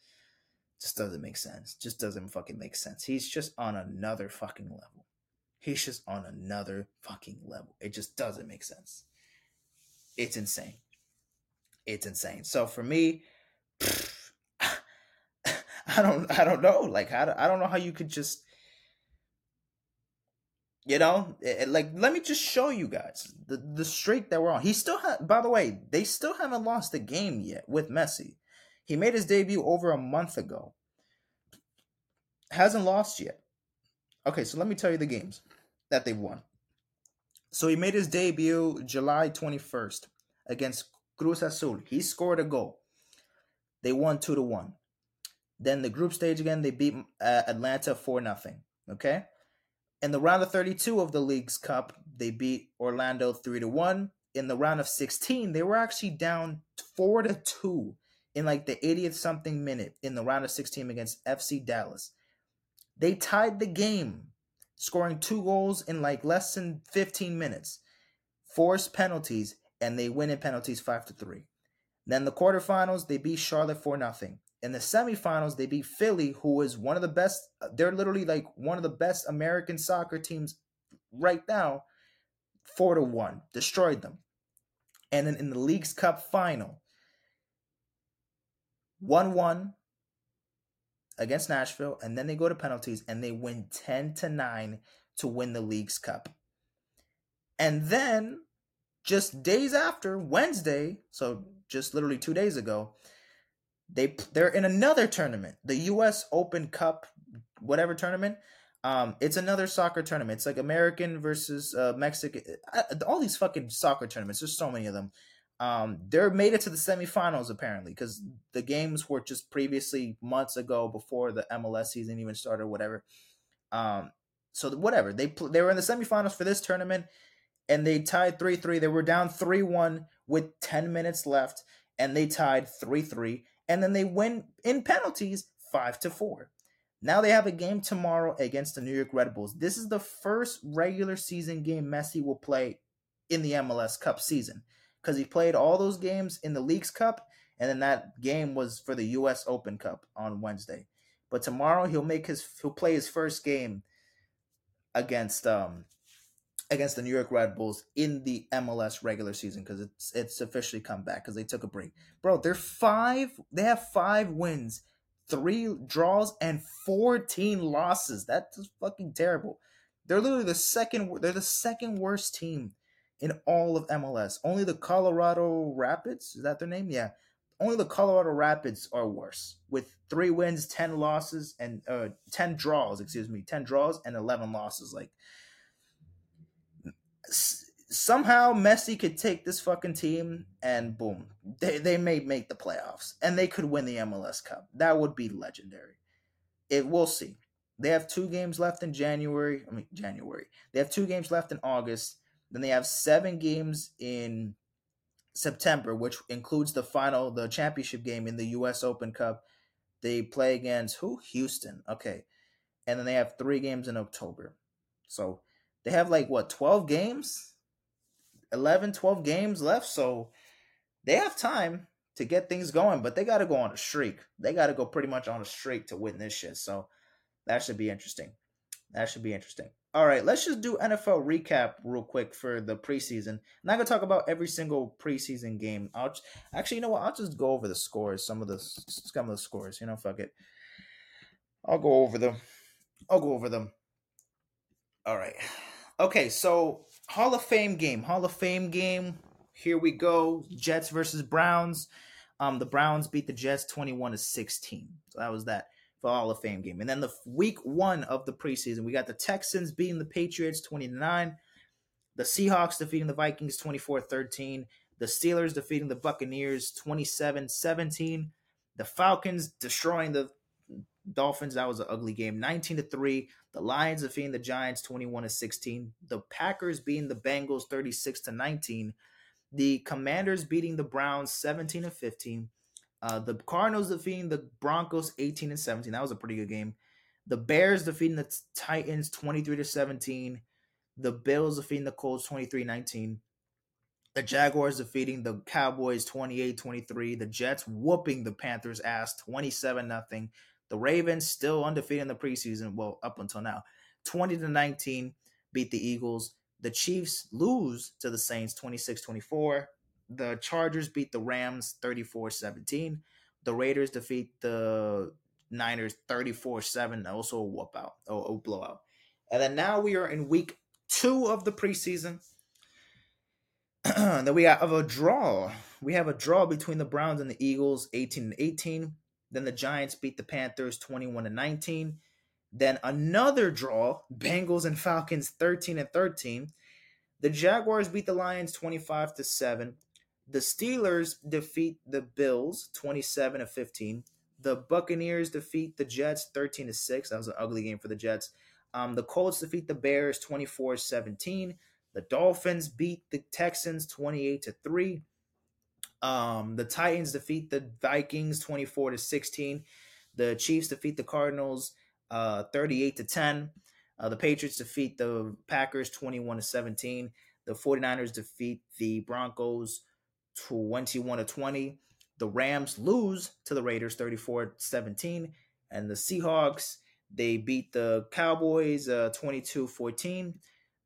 just doesn't make sense. Just doesn't fucking make sense. He's just on another fucking level. He's just on another fucking level. It just doesn't make sense. It's insane. It's insane. So for me, pfft, I don't I don't know. Like I don't, I don't know how you could just you know, it, eh, eh, like let me just show you guys the the streak that we're on. He still ha- by the way, they still haven't lost a game yet with Messi. He made his debut over a month ago. Hasn't lost yet. Okay, so let me tell you the games that they've won. So he made his debut July 21st against Cruz Azul. He scored a goal. They won 2 to 1. Then the group stage again, they beat uh, Atlanta 4 nothing. Okay? In the round of 32 of the Leagues Cup, they beat Orlando 3 to 1. In the round of 16, they were actually down 4 to 2 in like the 80th something minute in the round of 16 against FC Dallas. They tied the game, scoring two goals in like less than 15 minutes, forced penalties, and they win in penalties 5 to 3. Then the quarterfinals, they beat Charlotte 4 nothing in the semifinals they beat Philly, who is one of the best. They're literally like one of the best American soccer teams right now. Four to one, destroyed them. And then in the Leagues Cup final, one one against Nashville, and then they go to penalties and they win ten to nine to win the Leagues Cup. And then just days after Wednesday, so just literally two days ago, they they're in another tournament, the U.S. Open Cup, whatever tournament. Um, it's another soccer tournament. It's like American versus uh, Mexican. Uh, all these fucking soccer tournaments. There's so many of them. Um, they're made it to the semifinals apparently because the games were just previously months ago before the MLS season even started, whatever. Um, so whatever they they were in the semifinals for this tournament, and they tied three three. They were down three one with ten minutes left, and they tied three three and then they win in penalties five to four. Now they have a game tomorrow against the New York Red Bulls. This is the first regular season game Messi will play in the MLS Cup season because he played all those games in the Leagues Cup, and then that game was for the U.S. Open Cup on Wednesday. But tomorrow he'll make his he'll play his first game against um against the New York Red Bulls in the MLS regular season because it's it's officially come back because they took a break. Bro, they're five. They have five wins, three draws, and fourteen losses. That's fucking terrible. They're literally the second. They're the second worst team in all of MLS. Only the Colorado Rapids, is that their name? Yeah. Only the Colorado Rapids are worse with three wins, 10 losses, and uh, 10 draws, excuse me, 10 draws and 11 losses. Like, somehow Messi could take this fucking team and boom, they, they may make the playoffs and they could win the MLS Cup. That would be legendary. It we'll see. They have two games left in January. I mean January. They have two games left in August. Then they have seven games in September, which includes the final, the championship game in the U.S. Open Cup. They play against who? Houston. Okay, and then they have three games in October. So they have like what 12 games? 11 12 games left? So they have time to get things going but they got to go on a streak. They got to go pretty much on a streak to win this shit so that should be interesting. That should be interesting. All right let's just do nfl recap real quick for the preseason. I'm not gonna talk about every single preseason game. I'll just, actually you know what? I'll just go over the scores some of the some of the scores you know fuck it. I'll go over them. I'll go over them all right Okay, so Hall of Fame game. Hall of Fame game. Here we go. Jets versus Browns. Um, the Browns beat the Jets 21 to 16. So that was that for Hall of Fame game. And then the week one of the preseason, we got the Texans beating the Patriots 29. The Seahawks defeating the Vikings 24 13. The Steelers defeating the Buccaneers 27 17. The Falcons destroying the Dolphins, that was an ugly game. 19 to 3. The Lions defeating the Giants 21 to 16. The Packers beating the Bengals 36 to 19. The Commanders beating the Browns 17 to 15. Uh, the Cardinals defeating the Broncos 18 and 17. That was a pretty good game. The Bears defeating the Titans 23 to 17. The Bills defeating the Colts 23 19. The Jaguars defeating the Cowboys 28 23. The Jets whooping the Panthers' ass 27 nothing. The Ravens still undefeated in the preseason. Well, up until now, 20 to 19 beat the Eagles. The Chiefs lose to the Saints 26 24. The Chargers beat the Rams 34 17. The Raiders defeat the Niners 34 7. Also a whoop out, a blowout. And then now we are in week two of the preseason. then we have a draw. We have a draw between the Browns and the Eagles, 18 and 18. Then the Giants beat the Panthers 21 to 19. Then another draw, Bengals and Falcons 13 and 13. The Jaguars beat the Lions 25 to 7. The Steelers defeat the Bills 27 to 15. The Buccaneers defeat the Jets 13 to 6. That was an ugly game for the Jets. Um, the Colts defeat the Bears 24 17. The Dolphins beat the Texans 28 to 3. Um, the Titans defeat the Vikings 24 to 16. The Chiefs defeat the Cardinals uh, 38 to 10. Uh, the Patriots defeat the Packers 21 to 17. The 49ers defeat the Broncos 21 to 20. The Rams lose to the Raiders 34 17. And the Seahawks, they beat the Cowboys uh, 22 14.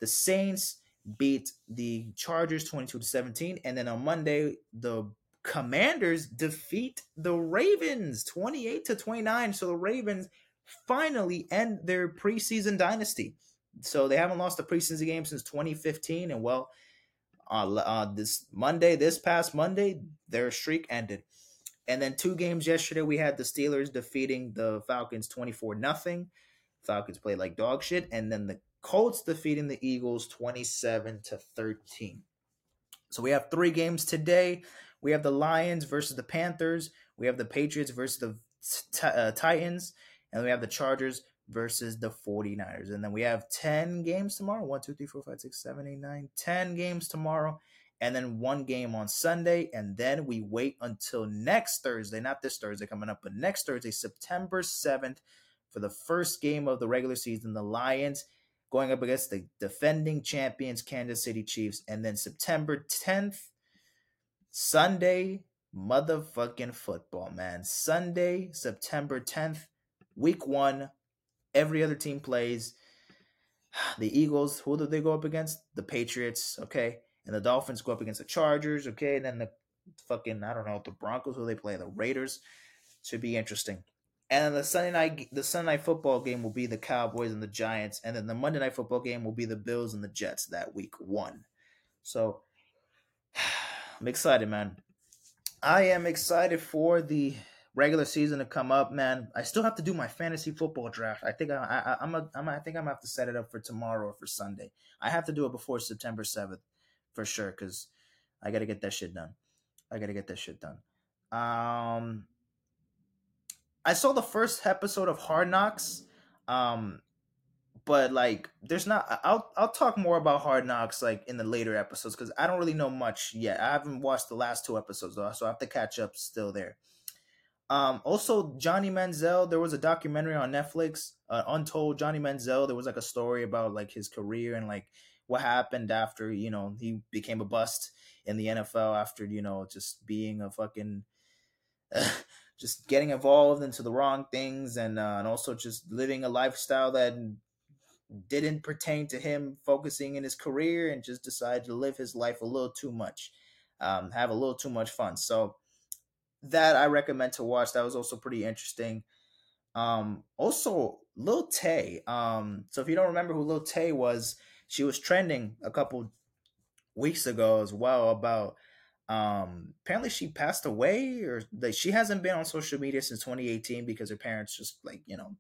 The Saints beat the Chargers 22 to 17. And then on Monday, the Commanders defeat the Ravens 28 to 29. So the Ravens finally end their preseason dynasty. So they haven't lost a preseason game since 2015. And well, uh, uh, this Monday, this past Monday, their streak ended. And then two games yesterday, we had the Steelers defeating the Falcons 24 nothing. Falcons played like dog shit. And then the Colts defeating the Eagles 27 to 13. So we have three games today. We have the Lions versus the Panthers. We have the Patriots versus the uh, Titans. And we have the Chargers versus the 49ers. And then we have 10 games tomorrow 1, 2, 3, 4, 5, 6, 7, 8, 9, 10 games tomorrow. And then one game on Sunday. And then we wait until next Thursday, not this Thursday coming up, but next Thursday, September 7th, for the first game of the regular season. The Lions going up against the defending champions Kansas City Chiefs. And then September 10th, Sunday, motherfucking football, man. Sunday, September 10th, week one. Every other team plays. The Eagles, who do they go up against? The Patriots, okay? And the Dolphins go up against the Chargers, okay? And then the fucking, I don't know, the Broncos, who they play? The Raiders. Should be interesting. And then the Sunday night the Sunday night football game will be the Cowboys and the Giants, and then the Monday night football game will be the Bills and the Jets that week one. So I'm excited, man. I am excited for the regular season to come up, man. I still have to do my fantasy football draft. I think I, I I'm a, I'm a, I think I'm gonna have to set it up for tomorrow or for Sunday. I have to do it before September seventh for sure because I got to get that shit done. I got to get that shit done. Um, I saw the first episode of Hard Knocks. Um, but like there's not I'll I'll talk more about Hard Knocks like in the later episodes cuz I don't really know much yet. I haven't watched the last two episodes though, so I have to catch up still there. Um also Johnny Manziel, there was a documentary on Netflix, uh, Untold Johnny Manziel. There was like a story about like his career and like what happened after, you know, he became a bust in the NFL after, you know, just being a fucking just getting involved into the wrong things and uh, and also just living a lifestyle that didn't pertain to him focusing in his career and just decided to live his life a little too much, um, have a little too much fun. So that I recommend to watch. That was also pretty interesting. Um, also, Lil Tay. Um, so if you don't remember who Lil Tay was, she was trending a couple weeks ago as well about um apparently she passed away or like she hasn't been on social media since 2018 because her parents just like you know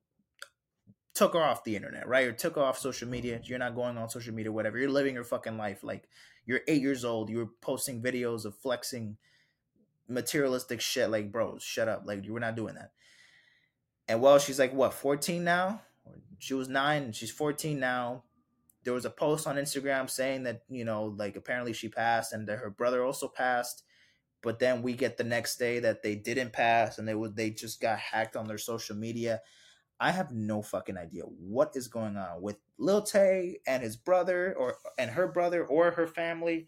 took her off the internet, right? Or took her off social media. You're not going on social media, whatever. You're living your fucking life. Like you're eight years old. You're posting videos of flexing materialistic shit. Like, bro, shut up. Like you were not doing that. And well, she's like what, 14 now? She was nine she's 14 now. There was a post on Instagram saying that, you know, like apparently she passed and that her brother also passed. But then we get the next day that they didn't pass and they would they just got hacked on their social media I have no fucking idea what is going on with Lil Tay and his brother or and her brother or her family.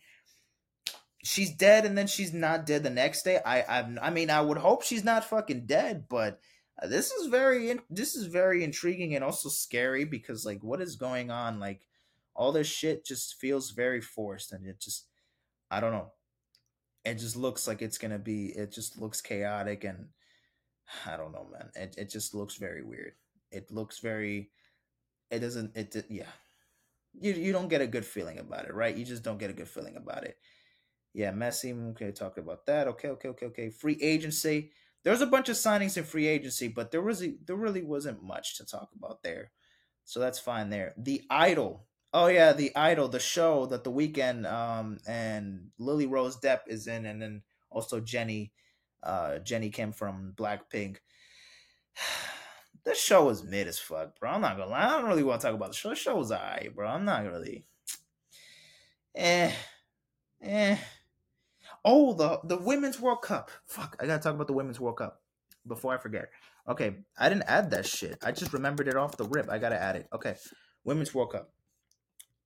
She's dead and then she's not dead the next day. I I, I mean I would hope she's not fucking dead, but this is very this is very intriguing and also scary because like what is going on like all this shit just feels very forced and it just I don't know. It just looks like it's to be it just looks chaotic and I don't know, man. It it just looks very weird. It looks very. It doesn't. It yeah. You you don't get a good feeling about it, right? You just don't get a good feeling about it. Yeah, Messi. Mm, okay, talk about that. Okay, okay, okay, okay. Free agency. There's a bunch of signings in free agency, but there was there really wasn't much to talk about there, so that's fine there. The Idol. Oh yeah, the Idol, the show that the Weeknd um and Lily Rose Depp is in, and then also Jenny, uh Jennie Kim from Blackpink. this show was mid as fuck, bro. I'm not gonna lie. I don't really want to talk about the show. The show was alright, bro. I'm not really. Eh, eh. Oh, the the women's World Cup. Fuck, I gotta talk about the women's World Cup before I forget. Okay, I didn't add that shit. I just remembered it off the rip. I gotta add it. Okay, women's World Cup.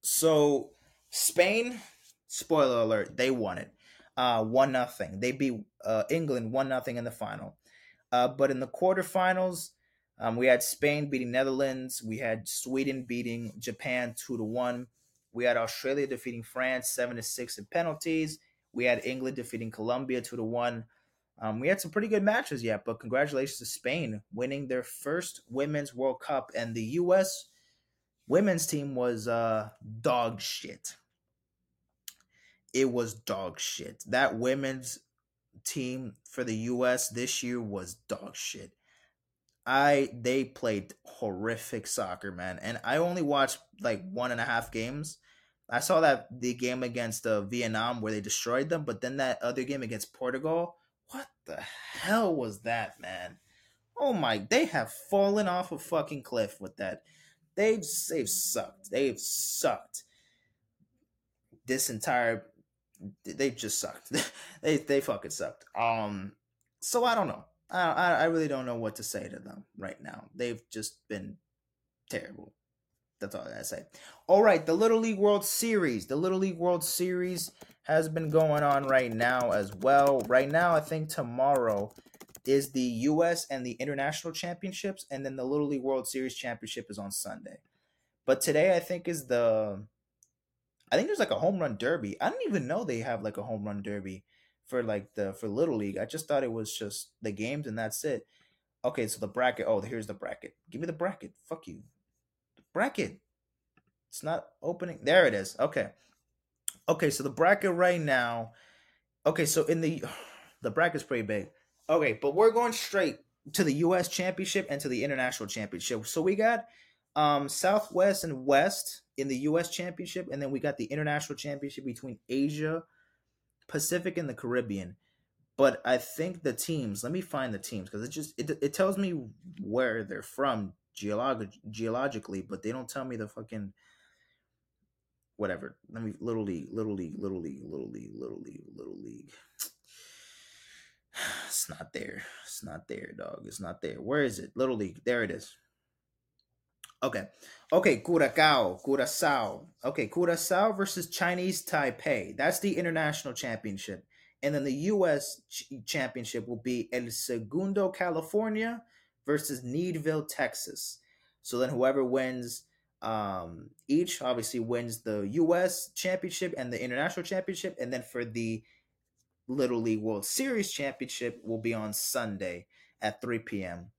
So Spain, spoiler alert, they won it. Uh, one nothing. They beat uh, England one nothing in the final. Uh, but in the quarterfinals, um, we had Spain beating Netherlands. We had Sweden beating Japan two to one. We had Australia defeating France seven to six in penalties. We had England defeating Colombia two to one. Um, we had some pretty good matches yet, but congratulations to Spain winning their first women's World Cup, and the U.S. women's team was uh, dog shit. It was dog shit. That women's team for the U.S. this year was dog shit. I they played horrific soccer, man, and I only watched like one and a half games. I saw that the game against uh, Vietnam where they destroyed them, but then that other game against Portugal, what the hell was that, man? Oh my, they have fallen off a fucking cliff with that. They've they've sucked. They've sucked. This entire they've just sucked. they they fucking sucked. Um, so I don't know. I, I really don't know what to say to them right now. They've just been terrible. That's all I gotta say. All right, the Little League World Series. The Little League World Series has been going on right now as well. Right now, I think tomorrow is the U.S. and the International Championships, and then the Little League World Series Championship is on Sunday. But today, I think is the. I think there's like a home run derby. I didn't even know they have like a home run derby for like the for little league. I just thought it was just the games and that's it. Okay, so the bracket. Oh, here's the bracket. Give me the bracket. Fuck you. The bracket. It's not opening. There it is. Okay. Okay, so the bracket right now. Okay, so in the the bracket's pretty big. Okay, but we're going straight to the U.S. Championship and to the International Championship. So we got um, Southwest and West in the U.S. Championship, and then we got the International Championship between Asia, Pacific, and the Caribbean. But I think the teams. Let me find the teams because it just it, it tells me where they're from geolog- geologically, but they don't tell me the fucking whatever. Let me little league, little league, little league, little league, little league, little league. It's not there. It's not there, dog. It's not there. Where is it? Little league. There it is. Okay. Okay, Curacao, Curacao. Okay, Curacao versus Chinese Taipei. That's the international championship. And then the US ch- championship will be El Segundo, California versus Needville, Texas. So then whoever wins um, each obviously wins the US championship and the international championship. And then for the Little League World Series championship will be on Sunday at 3 p.m.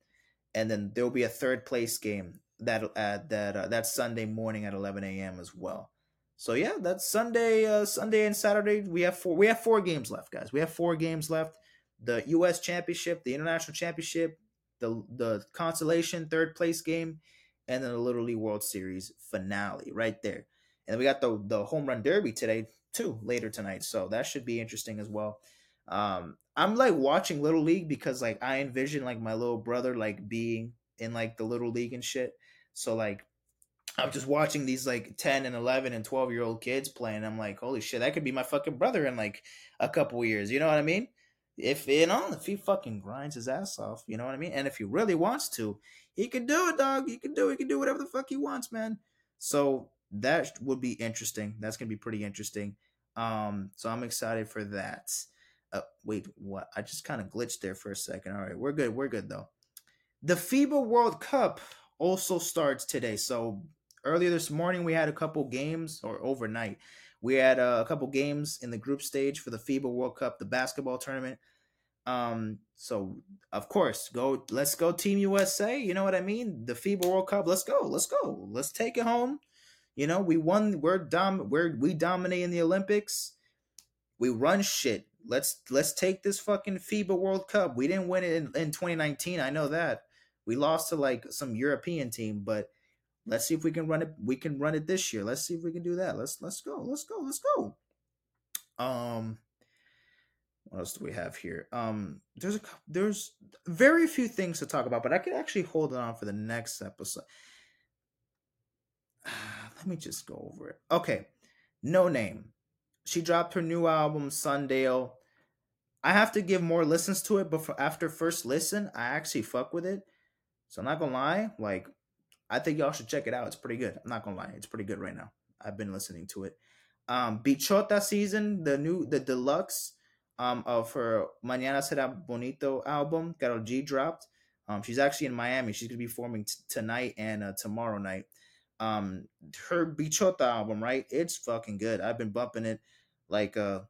And then there'll be a third place game that uh, that uh, that Sunday morning at 11 a.m. as well. So yeah, that's Sunday, uh, Sunday and Saturday. We have four. We have four games left, guys. We have four games left. The U.S. Championship, the International Championship, the the consolation third place game, and then the Little League World Series finale right there. And we got the the home run derby today too later tonight, so that should be interesting as well. Um, I'm like watching Little League because like I envision like my little brother like being in like the Little League and shit. So like I'm just watching these like 10 and 11 and 12 year old kids playing. I'm like, holy shit, that could be my fucking brother in like a couple years. You know what I mean? If you know, if he fucking grinds his ass off, you know what I mean? And if he really wants to, he can do it, dog. He can do. He can do whatever the fuck he wants, man. So that would be interesting. That's gonna be pretty interesting. Um, so I'm excited for that. Uh, wait, what? I just kind of glitched there for a second. All right, we're good. We're good though. The FIBA World Cup also starts today. So earlier this morning we had a couple games, or overnight we had uh, a couple games in the group stage for the FIBA World Cup, the basketball tournament. Um, so of course, go. Let's go, Team USA. You know what I mean? The FIBA World Cup. Let's go. Let's go. Let's take it home. You know, we won. We're dom. We're we dominate in the Olympics. We run shit. Let's let's take this fucking FIBA World Cup. We didn't win it in, in 2019. I know that. We lost to like some European team, but let's see if we can run it. We can run it this year. Let's see if we can do that. Let's let's go. Let's go. Let's go. Um, what else do we have here? Um, there's a there's very few things to talk about, but I could actually hold it on for the next episode. Let me just go over it. Okay, Noname. She dropped her new album Sundial. I have to give more listens to it, but for, after first listen, I actually fuck with it. So I'm not gonna lie, like I think y'all should check it out. It's pretty good. I'm not gonna lie, it's pretty good right now. I've been listening to it. Um, Bichota season, the new the deluxe um of her Mañana Será Bonito album, Karol G dropped. Um, she's actually in Miami. She's gonna be performing t- tonight and uh, tomorrow night. Um, her Bichota album, right? It's fucking good. I've been bumping it like uh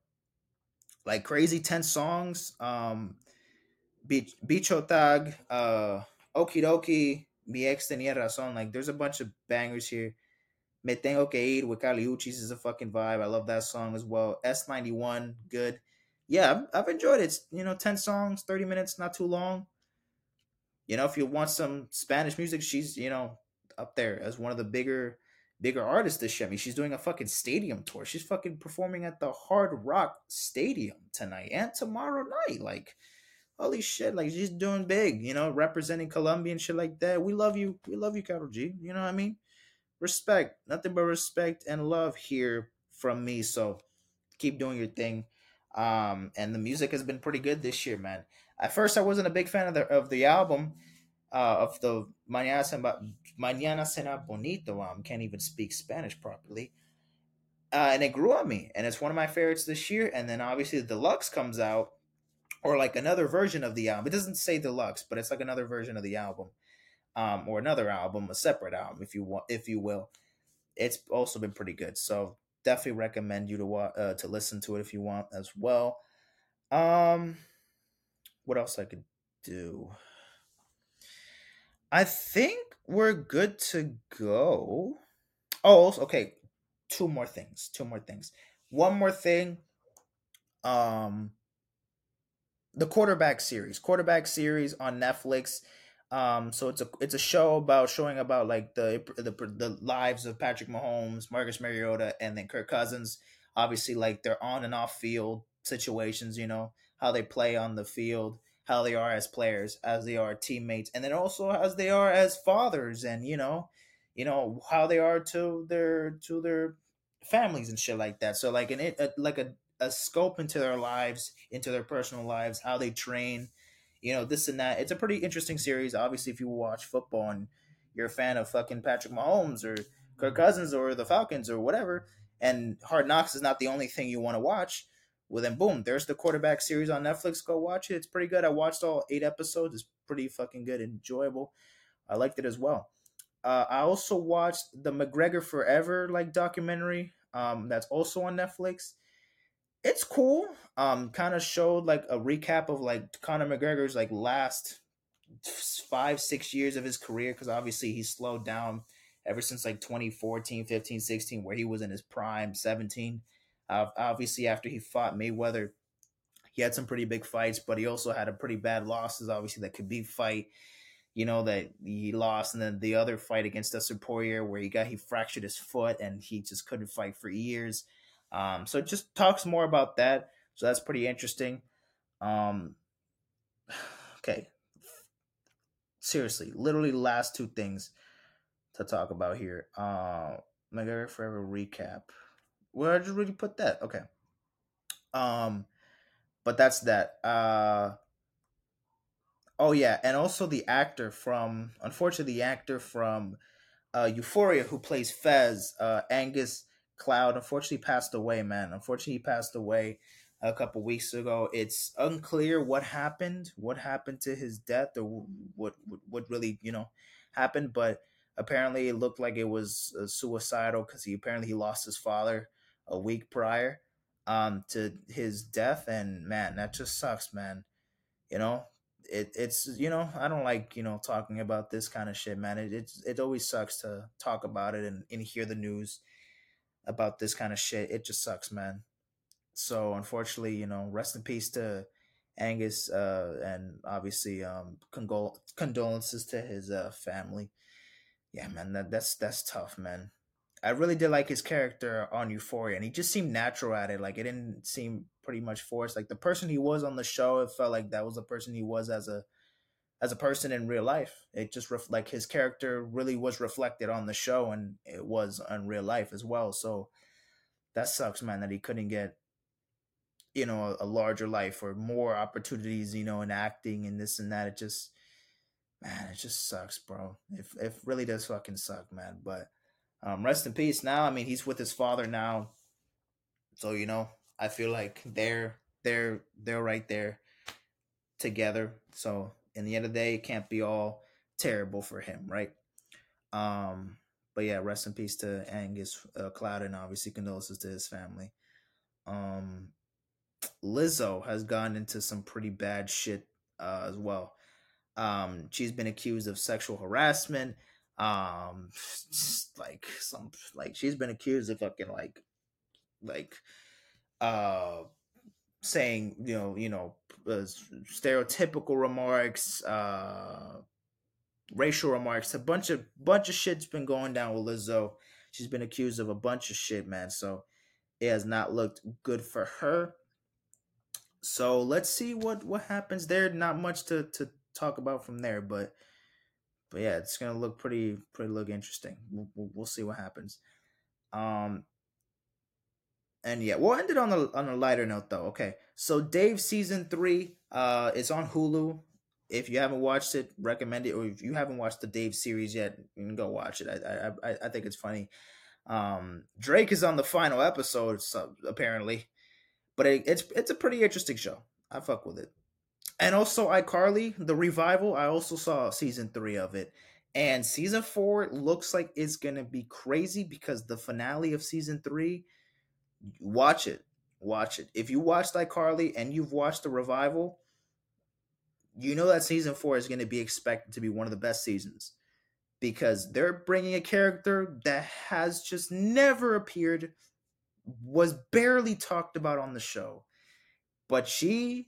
like crazy 10 songs. Um, Bichota G, uh, Okie dokie, mi ex tenía razón. Like, there's a bunch of bangers here. Me tengo que ir with Kali Uchis is a fucking vibe. I love that song as well. S91, good. Yeah, I've, I've enjoyed it. It's, you know, 10 songs, 30 minutes, not too long. You know, if you want some Spanish music, she's, you know, up there as one of the bigger bigger artists this year. I mean, she's doing a fucking stadium tour. She's fucking performing at the Hard Rock Stadium tonight and tomorrow night. Like, holy shit, like she's doing big, you know, representing Colombia and shit like that. We love you. We love you, Karol G. You know what I mean? Respect. Nothing but respect and love here from me. So keep doing your thing. Um, and the music has been pretty good this year, man. At first I wasn't a big fan of the of the album, uh, of the Mañana Será, Mañana Será Bonito. Um, can't even speak Spanish properly. Uh, and it grew on me, and it's one of my favorites this year. And then obviously the deluxe comes out, or like another version of the album. It doesn't say deluxe, but it's like another version of the album, um, or another album, a separate album, if you want, if you will. It's also been pretty good, so definitely recommend you to uh, to listen to it if you want as well. Um, what else I could do? I think we're good to go. Oh, okay. Two more things. Two more things. one more thing. Um, the quarterback series, quarterback series on Netflix. Um, so it's a it's a show about showing about like the the the lives of Patrick Mahomes, Marcus Mariota, and then Kirk Cousins. Obviously, like their on and off field situations. You know how they play on the field, how they are as players, as they are teammates, and then also as they are as fathers, and you know, you know how they are to their to their families and shit like that. So like an it uh, like a a scope into their lives, into their personal lives, how they train, you know, this and that. It's a pretty interesting series. Obviously, if you watch football and you're a fan of fucking Patrick Mahomes or Kirk Cousins or the Falcons or whatever, and Hard Knocks is not the only thing you want to watch, well then boom, there's the quarterback series on Netflix. Go watch it. It's pretty good. I watched all eight episodes. It's pretty fucking good, enjoyable. I liked it as well. Uh, I also watched the McGregor Forever like documentary. Um, that's also on Netflix it's cool. Um, kind of showed like a recap of like Conor McGregor's like last five six years of his career because obviously he slowed down ever since like 2014 15 16 where he was in his prime 17 obviously after he fought mayweather he had some pretty big fights but he also had a pretty bad losses obviously that Khabib fight you know that he lost and then the other fight against Dustin Poirier where he got he fractured his foot and he just couldn't fight for years um, so just talks more about that. So that's pretty interesting. Um, okay. Seriously, literally last two things to talk about here. Uh, McGregor Forever recap. Where did you really put that? Okay. Um, but that's that. Uh, oh yeah, and also the actor from, unfortunately, the actor from uh, Euphoria who plays Fez, uh, Angus Cloud unfortunately passed away, man. Unfortunately, he passed away a couple weeks ago. It's unclear what happened, what happened to his death, or what what really you know happened. But apparently, it looked like it was uh, suicidal because he apparently he lost his father a week prior um, to his death, and man, that just sucks, man. You know, it it's you know I don't like you know talking about this kind of shit, man. It it, it always sucks to talk about it and, and hear the news about this kind of shit. It just sucks, man. So unfortunately, you know, rest in peace to Angus, uh, and obviously, um, condol- condolences to his uh, family. Yeah, man, that, that's that's tough, man. I really did like his character on Euphoria, and he just seemed natural at it. Like it didn't seem pretty much forced. Like the person he was on the show, it felt like that was the person he was as a as a person in real life. It just ref- like his character really was reflected on the show, and it was on real life as well. So that sucks, man, that he couldn't get you know a, a larger life or more opportunities, you know, in acting and this and that. It just man, it just sucks, bro. It it really does fucking suck, man. But um, rest in peace. Now, I mean, he's with his father now, so you know, I feel like they're they're they're right there together. So in the end of the day, it can't be all terrible for him, right? Um, but yeah, rest in peace to Angus uh, Cloud, and obviously condolences to his family. Um, Lizzo has gone into some pretty bad shit uh, as well. Um, she's been accused of sexual harassment. Um, like some like she's been accused of fucking like like uh saying you know you know uh, stereotypical remarks uh racial remarks a bunch of bunch of shit's been going down with lizzo. She's been accused of a bunch of shit man so it has not looked good for her. So let's see what what happens. There not much to to talk about from there but but yeah it's gonna look pretty pretty look interesting we'll, we'll, we'll see what happens um and yeah, we'll end it on a on a lighter note though. Okay, so Dave season three, uh, it's on Hulu. If you haven't watched it, recommend it. Or if you haven't watched the Dave series yet, you can go watch it. I I I, think it's funny. Um, Drake is on the final episode, so apparently, but it, it's it's a pretty interesting show. I fuck with it. And also iCarly, the revival. I also saw season three of it, and season four looks like it's gonna be crazy because the finale of season three watch it. Watch it. If you watched iCarly and you've watched the revival, you know that season four is to be expected to be one of the best seasons because they're bringing a character that has just never appeared was barely talked about on the show. But she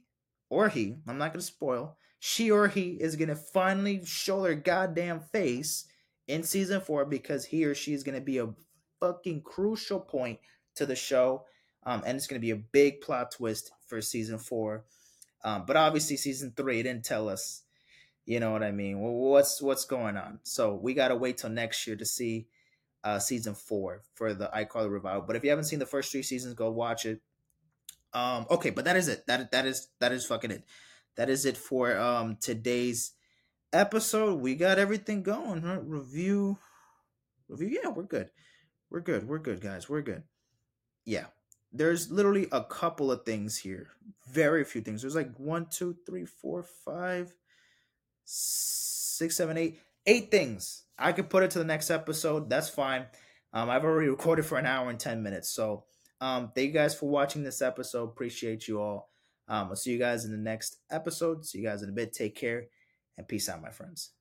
or he, I'm not to spoil, she or he is to finally show their goddamn face in season four because he or she is to be a fucking crucial point to the show. Um, and it's to be a big plot twist for season four. Um, but obviously, season three didn't tell us, you know what I mean? What's what's going on? So we got to wait till next year to see uh, season four for the iCarly revival. But if you haven't seen the first three seasons, go watch it. Um, okay, but that is it. That that is that is fucking it. That is it for um today's episode. We got everything going. Huh? Review, review. Yeah, we're good. We're good. We're good, guys. We're good. Yeah, there's literally a couple of things here. Very few things. There's like one, two, three, four, five, six, seven, eight, eight things. I could put it to the next episode. That's fine. Um, I've already recorded for an hour and ten minutes, so um, thank you guys for watching this episode. Appreciate you all. Um, I'll see you guys in the next episode. See you guys in a bit. Take care and peace out, my friends.